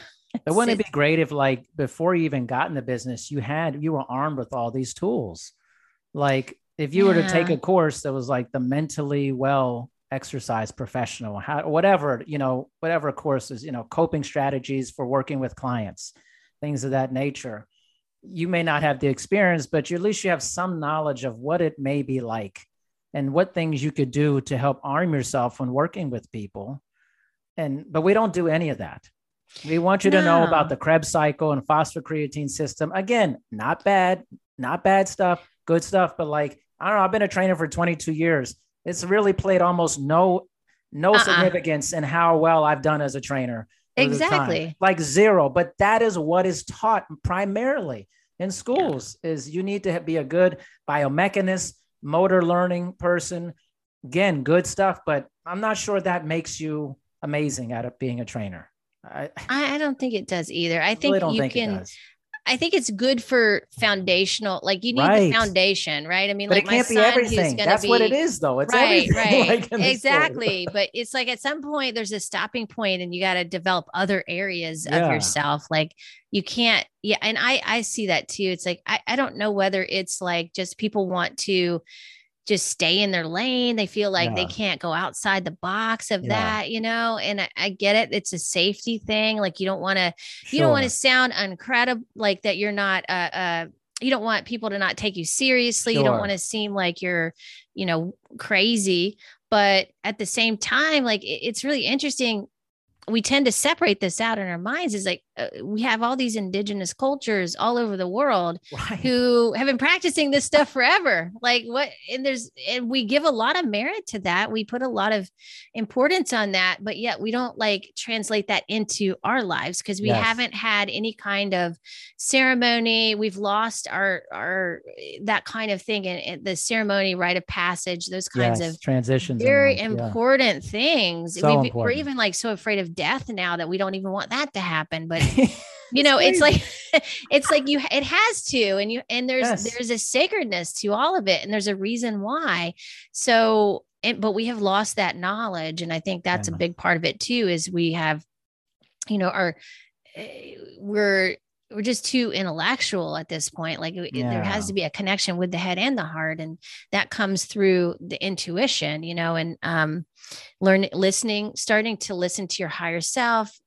But wouldn't it be great if, like, before you even got in the business, you had you were armed with all these tools? Like, if you were to take a course that was like the mentally well exercise professional, how whatever you know, whatever courses, you know, coping strategies for working with clients, things of that nature. You may not have the experience, but you, at least you have some knowledge of what it may be like and what things you could do to help arm yourself when working with people. And but we don't do any of that. We want you to know about the Krebs cycle and phosphocreatine system. Again, not bad, not bad stuff, good stuff. But like, I don't know, I've been a trainer for 22 years. It's really played almost no no Uh-uh. significance in how well I've done as a trainer. Exactly. Like zero. But that is what is taught primarily in schools is you need to be a good biomechanist, motor learning person. Again, good stuff, but I'm not sure that makes you amazing at being a trainer. I, I, don't think it does either. I think really you think can. I think it's good for foundational, like you need Right. the foundation, right? I mean, But like it my can't be son, everything. who's gonna That's be, what it is, though. It's right, everything. right, like in the story. exactly. But it's like at some point there's a stopping point, and you got to develop other areas Yeah. of yourself. Like you can't, yeah. And I I see that too. It's like I I don't know whether it's like just people want to just stay in their lane. They feel like they can't go outside the box of Yeah. that, you know. And I, I get it. It's a safety thing. Like you don't want to you don't want to sound uncredible like that you're not uh uh you don't want people to not take you seriously you don't want to seem like you're you know crazy but at the same time like it- it's really interesting we tend to separate this out in our minds is like Uh, we have all these indigenous cultures all over the world Right. who have been practicing this stuff forever. Like what, and there's, and we give a lot of merit to that. We put a lot of importance on that, but yet we don't like translate that into our lives because we Yes. haven't had any kind of ceremony. We've lost our, our, that kind of thing and, and the ceremony, rite of passage, those kinds yes, of transitions. very life, yeah. important things. So We've- We're even like so afraid of death now that we don't even want that to happen. But you know it's like it's like you it has to and you and there's Yes. there's a sacredness to all of it and there's a reason why. So and but we have lost that knowledge and i think that's a big part of it too is we have you know our eh, we're we're just too intellectual at this point like it- there has to be a connection with the head and the heart and that comes through the intuition you know and um learn listening starting to listen to your higher self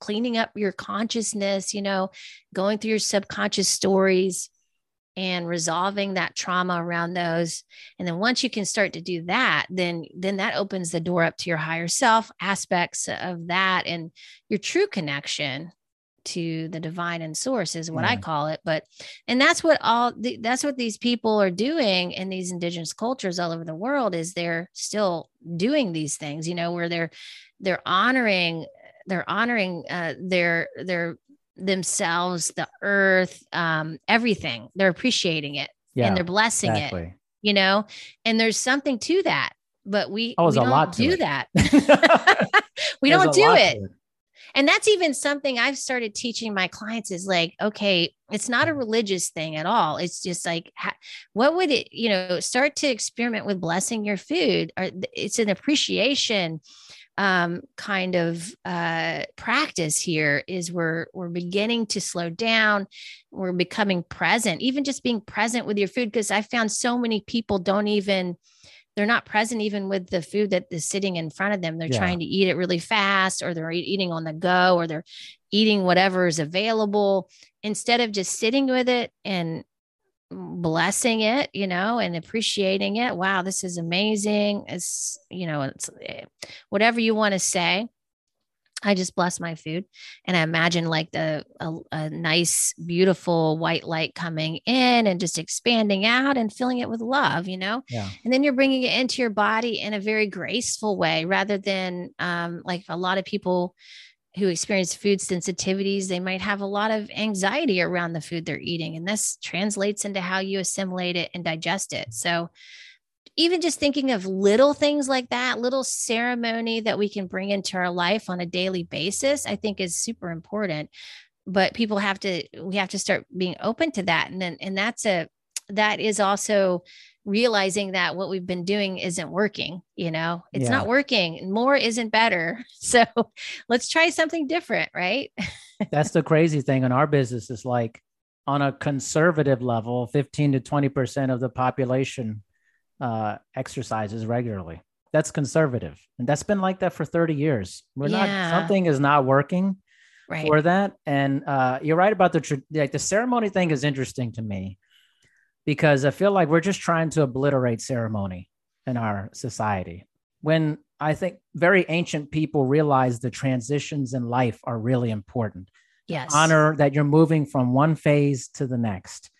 cleaning up your consciousness you know going through your subconscious stories and resolving that trauma around those. And then once you can start to do that then then that opens the door up to your higher self aspects of that and your true connection to the divine and source is what I call it. But and that's what all the, that's what these people are doing in these indigenous cultures all over the world is they're still doing these things, you know, where they're they're honoring they're honoring uh, their their themselves, the earth, um, everything. They're appreciating it yeah, and they're blessing it, you know. And there's something to that, but we, Oh, we a don't do it. that. we There's don't do it to and that's even something i've started teaching my clients is like okay it's not a religious thing at all. It's just like what would it you know start to experiment with blessing your food. Or it's an appreciation um kind of uh practice here is we're we're beginning to slow down. We're becoming present even just being present with your food because i found so many people don't even they're not present even with the food that is sitting in front of them. They're Yeah. trying to eat it really fast, or they're eating on the go, or they're eating whatever is available instead of just sitting with it and blessing it, you know, and appreciating it. Wow, this is amazing. It's, you know, it's eh, whatever you want to say. I just bless my food and I imagine like the a, a nice, beautiful white light coming in and just expanding out and filling it with love, you know? Yeah. and then you're bringing it into your body in a very graceful way rather than um, like a lot of people who experience food sensitivities they might have a lot of anxiety around the food they're eating and this translates into how you assimilate it and digest it so even just thinking of little things like that little ceremony that we can bring into our life on a daily basis i think is super important. But people have to we have to start being open to that. And then and that's a that is also realizing that what we've been doing isn't working you know? It's Yeah. not working. More isn't better. So let's try something different right? That's the crazy thing in our business is like on a conservative level, 15 to 20% of the population uh, exercises regularly. That's conservative. And that's been like that for 30 years. We're Yeah. not, something is not working right for that. And uh, you're right about the, like the ceremony thing is interesting to me because I feel like we're just trying to obliterate ceremony in our society. When I think very ancient people realized the transitions in life are really important yes honor that you're moving from one phase to the next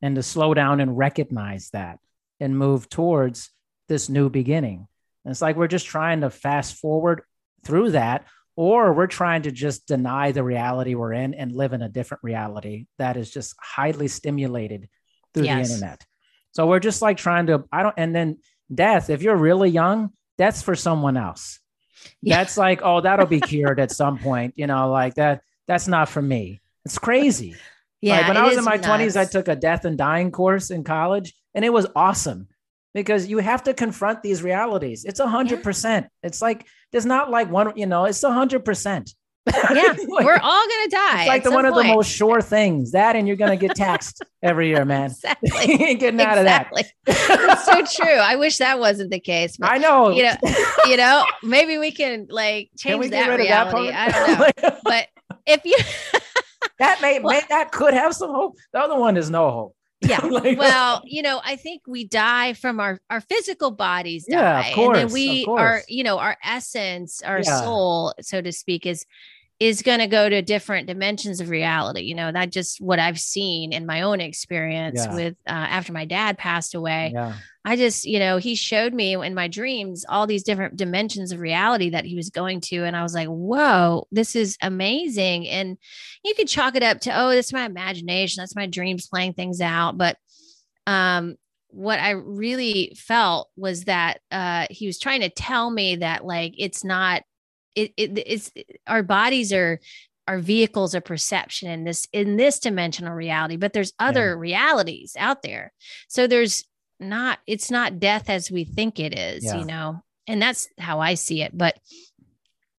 and to slow down and recognize that and move towards this new beginning. And it's like we're just trying to fast forward through that, or we're trying to just deny the reality we're in and live in a different reality that is just highly stimulated through Yes. the internet. So we're just like trying to, I don't, and then death, if you're really young, that's for someone else. Yeah. That's like, oh, that'll be cured at some point, you know, like that. That's not for me. It's crazy. Yeah. Like when I was in my 20s, I took a death and dying course in college, and it was awesome because you have to confront these realities. It's a hundred percent. It's like there's not like one, you know, it's a hundred percent. Yeah, we're all gonna die. It's like the one of the most sure things. That and you're gonna get taxed every year, man. Exactly. ain't getting out of that. Exactly. It's so true. I wish that wasn't the case. But I know. you know, you know, maybe we can like Can change we that reality. of I don't know. But if you that may, Well- may that could have some hope. The other one is no hope. Yeah Like- well you know i think we die from our our physical bodies die Yeah, of and course, then we are you know our essence our Yeah. soul so to speak is is going to go to different dimensions of reality you know that just what i've seen in my own experience Yeah. with uh, after my dad passed away Yeah. I just, you know, he showed me in my dreams all these different dimensions of reality that he was going to. And I was like, whoa, this is amazing. And you could chalk it up to, oh, that's my imagination. That's my dreams playing things out. But um, what I really felt was that uh, he was trying to tell me that, like, it's not, it, it it's our bodies are our vehicles of perception in this in this dimensional reality but there's other realities out there so there's not it's not death as we think it is Yeah. you know? And that's how i see it but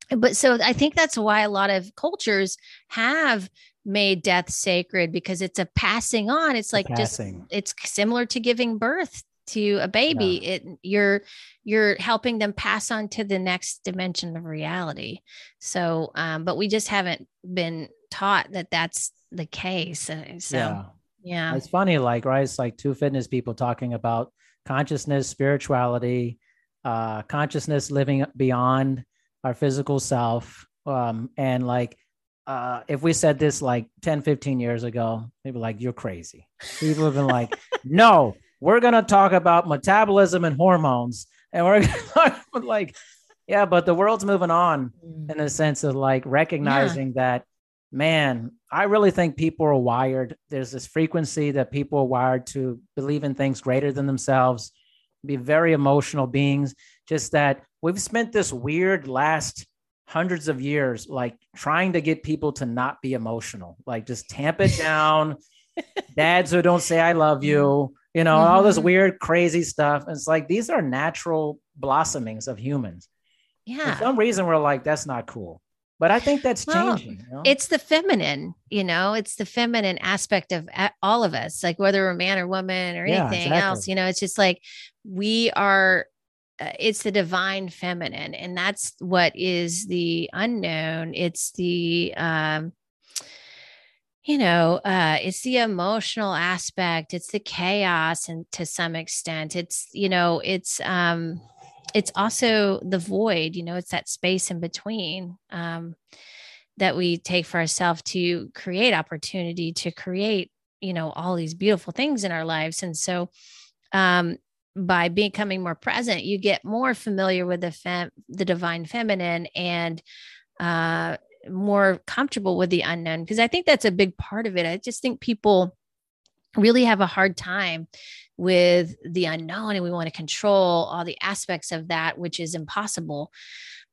but so i think that's why a lot of cultures have made death sacred because it's a passing on. It's like just it's similar to giving birth to a baby. It you're you're helping them pass on to the next dimension of reality. So um but we just haven't been taught that that's the case Uh, so. Yeah. Yeah It's funny, like, right? It's like two fitness people talking about consciousness, spirituality, uh, consciousness living beyond our physical self. Um, and like, uh, if we said this like 10, 15 years ago, they'd be like, you're crazy. People have been like, no, we're going to talk about metabolism and hormones. And we're gonna talk about, like, yeah, but the world's moving on Mm. in the sense of like recognizing that man i really think people are wired. There's this frequency that people are wired to believe in things greater than themselves be very emotional beings. Just that we've spent this weird last hundreds of years like trying to get people to not be emotional like just tamp it down. Dads who don't say i love you you know all this Mhm. weird crazy stuff. And it's like these are natural blossomings of humans. Yeah. for some reason we're like that's not cool but i think that's Well, changing you know? it's the feminine you know it's the feminine aspect of all of us like whether we're man or woman or Yeah, anything exactly. else you know it's just like we are uh, it's the divine feminine and that's what is the unknown it's the um you know uh it's the emotional aspect it's the chaos and to some extent it's you know it's um it's also the void you know it's that space in between um that we take for ourselves to create opportunity to create you know all these beautiful things in our lives. And so um by becoming more present you get more familiar with the fem- the divine feminine and uh more comfortable with the unknown. Because i think that's a big part of it. I just think people really have a hard time with the unknown and we want to control all the aspects of that which is impossible.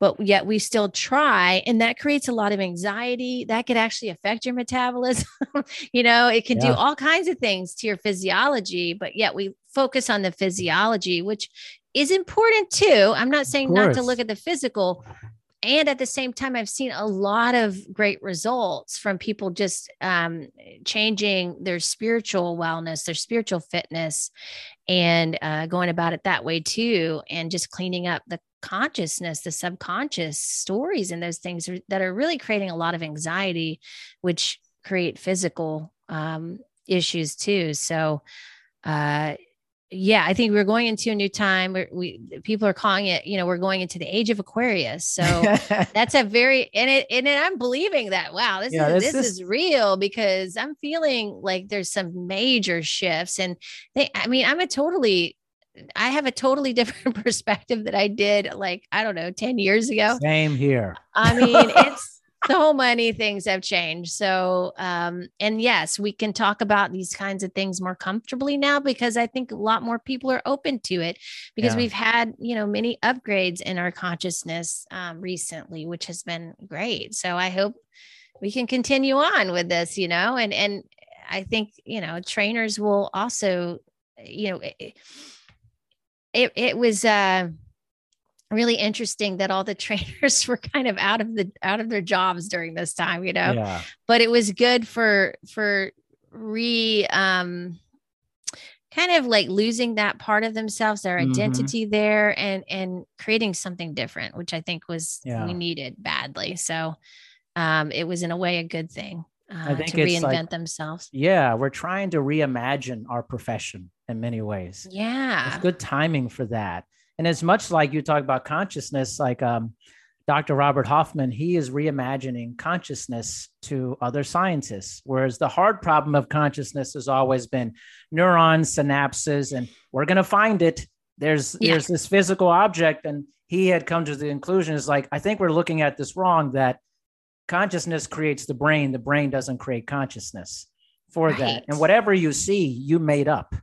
But yet we still try and that creates a lot of anxiety. That could actually affect your metabolism you know? It can do all kinds of things to your physiology but yet we focus on the physiology which is important too. I'm not saying not to look at the physical and at the same time i've seen a lot of great results from people just um, changing their spiritual wellness their spiritual fitness and uh, going about it that way too and just cleaning up the consciousness the subconscious stories and those things that are really creating a lot of anxiety which create physical um, issues too. So uh, yeah, I think we're going into a new time. Where we people are calling it, you know, we're going into the age of Aquarius. So that's a very and it and I'm believing that. Wow, this Yeah, is this this is- is real because I'm feeling like there's some major shifts, and they. I mean, I'm a totally. I have a totally different perspective that I did like I don't know 10 years ago. Same here. I mean, it's so many things have changed. So, um, and yes, we can talk about these kinds of things more comfortably now because I think a lot more people are open to it because Yeah. we've had, you know, many upgrades in our consciousness um, recently, which has been great. So I hope we can continue on with this, you know, and, and, I think, you know, trainers will also, you know, it, it, it was, uh, really interesting that all the trainers were kind of out of the out of their jobs during this time you know Yeah. but it was good for for re um kind of like losing that part of themselves their Mhm. identity there and and creating something different which i think was Yeah. we needed badly so um it was in a way a good thing uh, to reinvent like- themselves Yeah. We're trying to reimagine our profession in many ways. yeah It's good timing for that. And as much like you talk about consciousness, like um, Dr. Robert Hoffman, he is reimagining consciousness to other scientists. Whereas the hard problem of consciousness has always been neurons, synapses, and we're going to find it. There's Yeah. there's this physical object, and he had come to the conclusion is like I think we're looking at this wrong. That consciousness creates the brain. The brain doesn't create consciousness for that. And whatever you see, you made up.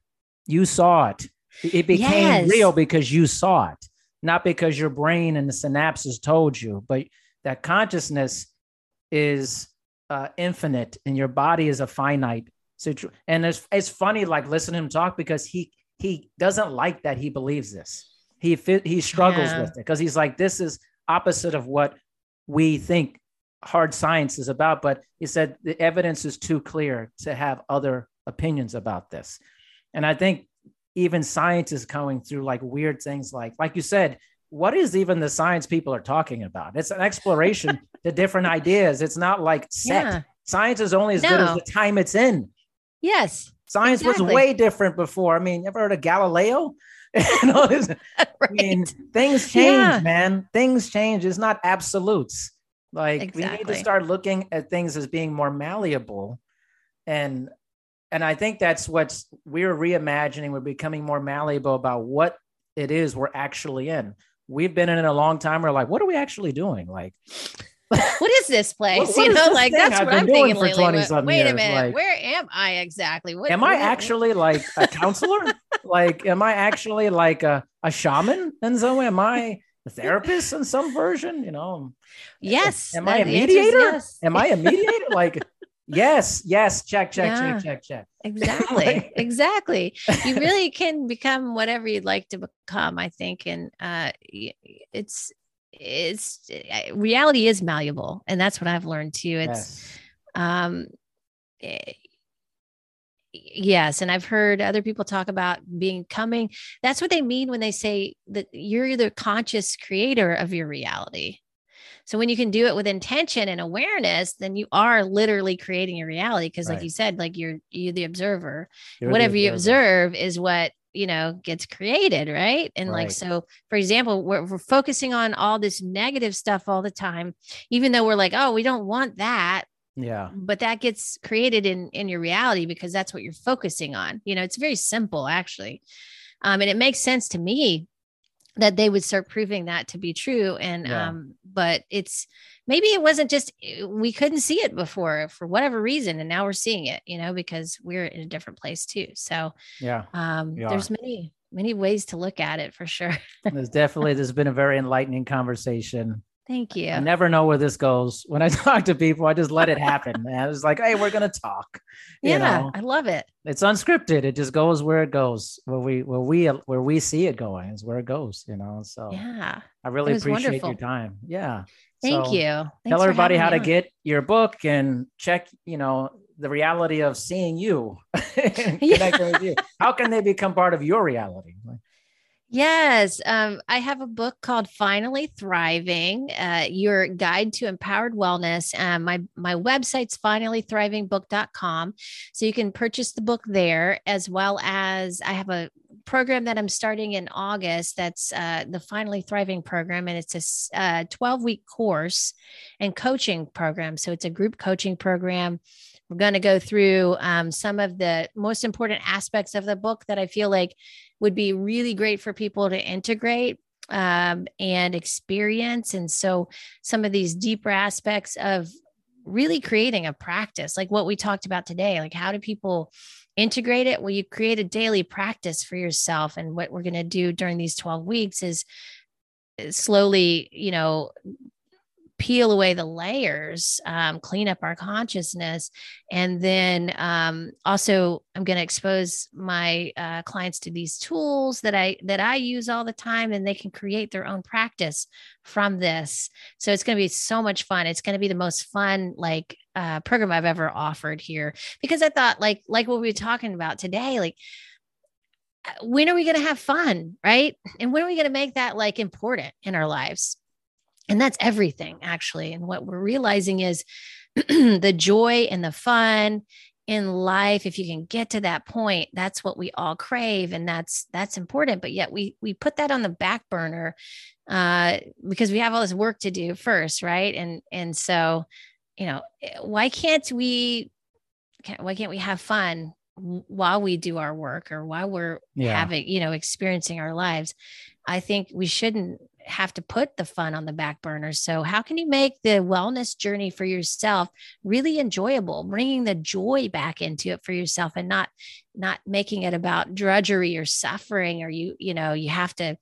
You saw it. It became Yes. real because you saw it, not because your brain and the synapses told you. But that consciousness is uh, infinite, and your body is a finite. situ- And it's it's funny, like listening to him talk because he he doesn't like that he believes this. He he struggles Yeah. with it because he's like, this is opposite of what we think hard science is about. But he said the evidence is too clear to have other opinions about this. And I think even science is going through like weird things like like you said what is even the science people are talking about it's an exploration to different ideas it's not like set Yeah. science is only as good as the time it's in yes science was way different before i mean you ever heard of galileo You know, it's- right. I mean, things change, Yeah. man. Things change. It's not absolutes. Like we need to start looking at things as being more malleable, and and I think that's what's we're reimagining. We're becoming more malleable about what it is we're actually in. We've been in it a long time. We're like, what are we actually doing? Like, what is this place? What- what you know, like that's I've what I'm doing thinking for lately. 20-something Wait a minute, Like- where am I exactly? What, am I actually like a counselor? like, am I actually like a, a shaman in some way? Am I a therapist in some version? You know, Yes. Am I a the answer is mediator? yes. Am I a mediator? like, yes, yes, check, check, Yeah. check, check, check. Exactly. Like- exactly. You really can become whatever you'd like to become, I think. And uh, it's, it's uh, reality is malleable. And that's what I've learned too. It's, Yes. um eh, yes and i've heard other people talk about being coming that's what they mean when they say that you're the conscious creator of your reality so when you can do it with intention and awareness then you are literally creating your reality because like you said like you're you're the observer. You're the whatever you observe is what you know gets created right? And like so for example we're, we're focusing on all this negative stuff all the time even though we're like oh we don't want that Yeah. but that gets created in in your reality because that's what you're focusing on. You know it's very simple actually. Um and it makes sense to me that they would start proving that to be true and Yeah. um but it's maybe it wasn't just eh, we couldn't see it before for whatever reason and now we're seeing it you know because we're in a different place too so Yeah. um We there's many many ways to look at it for sure There's definitely, there's been a very enlightening conversation. Thank you I never know where this goes. When I talk to people, I just let it happen. Man. It's like, hey, we're gonna talk. You yeah know, i love it it's unscripted. It just goes where it goes. Where we where we where we see it going is where it goes, you know. So yeah I really appreciate wonderful. your time. Yeah. thank So- you Thanks tell everybody how to get your book and check you know the reality of seeing you Yeah. you how can they become part of your reality Yes, um, I have a book called "Finally Thriving: uh, Your Guide to Empowered Wellness." Um, my my website's finallythrivingbook.com, so you can purchase the book there, as well as I have a program that I'm starting in August. That's uh, the Finally Thriving program, and it's a s- uh, 12 week course and coaching program. So it's a group coaching program. We're going to go through um, some of the most important aspects of the book that I feel like would be really great for people to integrate um, and experience. And so, some of these deeper aspects of really creating a practice, like what we talked about today, like how do people integrate it? Well, you create a daily practice for yourself. And what we're going to do during these 12 weeks is uh, slowly, you know, peel away the layers, um, clean up our consciousness, and then um, also I'm going to expose my uh, clients to these tools that I that I use all the time, and they can create their own practice from this. So it's going to be so much fun. It's going to be the most fun like uh, program I've ever offered here because I thought like like what we were talking about today, like uh, when are we going to have fun right and when are we going to make that like important in our lives and that's everything, actually. And what we're realizing is the joy and the fun in life if you can get to that point that's what we all crave and that's that's important but yet we we put that on the back burner uh because we have all this work to do first right and and so you know why can't we why can't we have fun while we do our work or while we're yeah. having you know experiencing our lives i think we shouldn't have to put the fun on the back burner. So, how can you make the wellness journey for yourself really enjoyable, bringing the joy back into it for yourself and not not making it about drudgery or suffering or you you know, you have to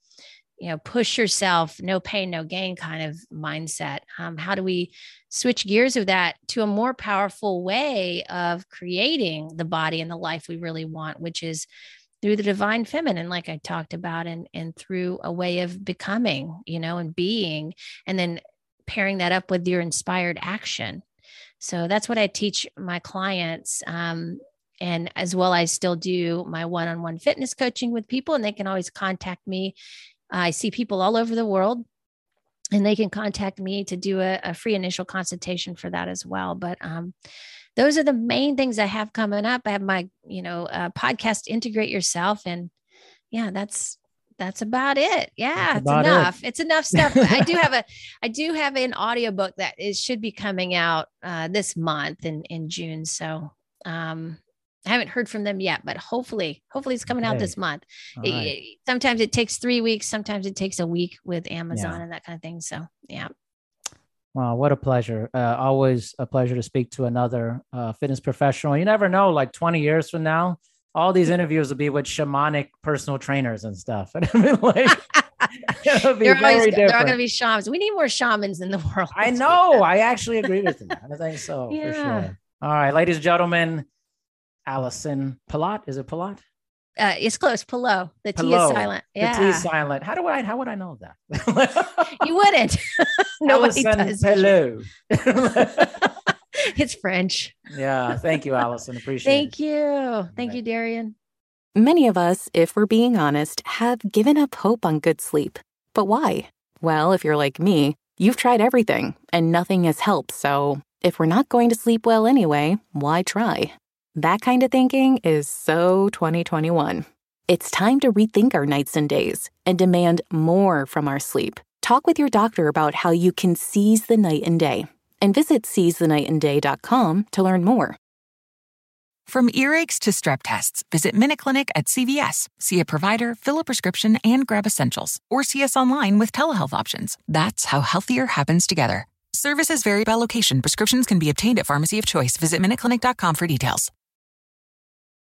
you know push yourself no pain no gain kind of mindset um, how do we switch gears of that to a more powerful way of creating the body and the life we really want which is through the divine feminine like i talked about and and through a way of becoming you know and being and then pairing that up with your inspired action. So that's what i teach my clients um, and as well i still do my one-on-one fitness coaching with people and they can always contact me. I see people all over the world and they can contact me to do a, a free initial consultation for that as well. But um, those are the main things I have coming up. I have my, you know, uh, podcast, Integrate Yourself. And yeah, that's, that's about it. Yeah, it's enough. It. It's enough stuff. I do have a, I do have an audiobook that is should be coming out uh, this month in in June. So um, I haven't heard from them yet, but hopefully, hopefully it's coming okay. out this month. It, right. it, sometimes it takes three weeks, sometimes it takes a week with Amazon yeah. and that kind of thing. So yeah. Wow, what a pleasure. Uh, always a pleasure to speak to another uh, fitness professional. You never know, like 20 years from now, all these interviews will be with shamanic personal trainers and stuff. And I mean, like, it'll be they're, always, they're all going to be shamans. We need more shamans in the world. I know. I actually agree with you. I think so yeah. for sure. All right, ladies and gentlemen, Allison Palat. Is it Palat? Uh, it's close. Pillow. The T is silent. Yeah. The T is silent. How do I? How would I know that? you wouldn't. Nobody does. Hello. it's French. Yeah. Thank you, Allison. Appreciate Thank it. Thank you. Thank right. you, Darian. Many of us, if we're being honest, have given up hope on good sleep. But why? Well, if you're like me, you've tried everything and nothing has helped. So if we're not going to sleep well anyway, why try? That kind of thinking is so 2021. It's time to rethink our nights and days and demand more from our sleep. Talk with your doctor about how you can seize the night and day and visit seizethenightandday.com to learn more. From earaches to strep tests, visit MinuteClinic at CVS. See a provider, fill a prescription, and grab essentials. Or see us online with telehealth options. That's how healthier happens together. Services vary by location. Prescriptions can be obtained at pharmacy of choice. Visit MinuteClinic.com for details.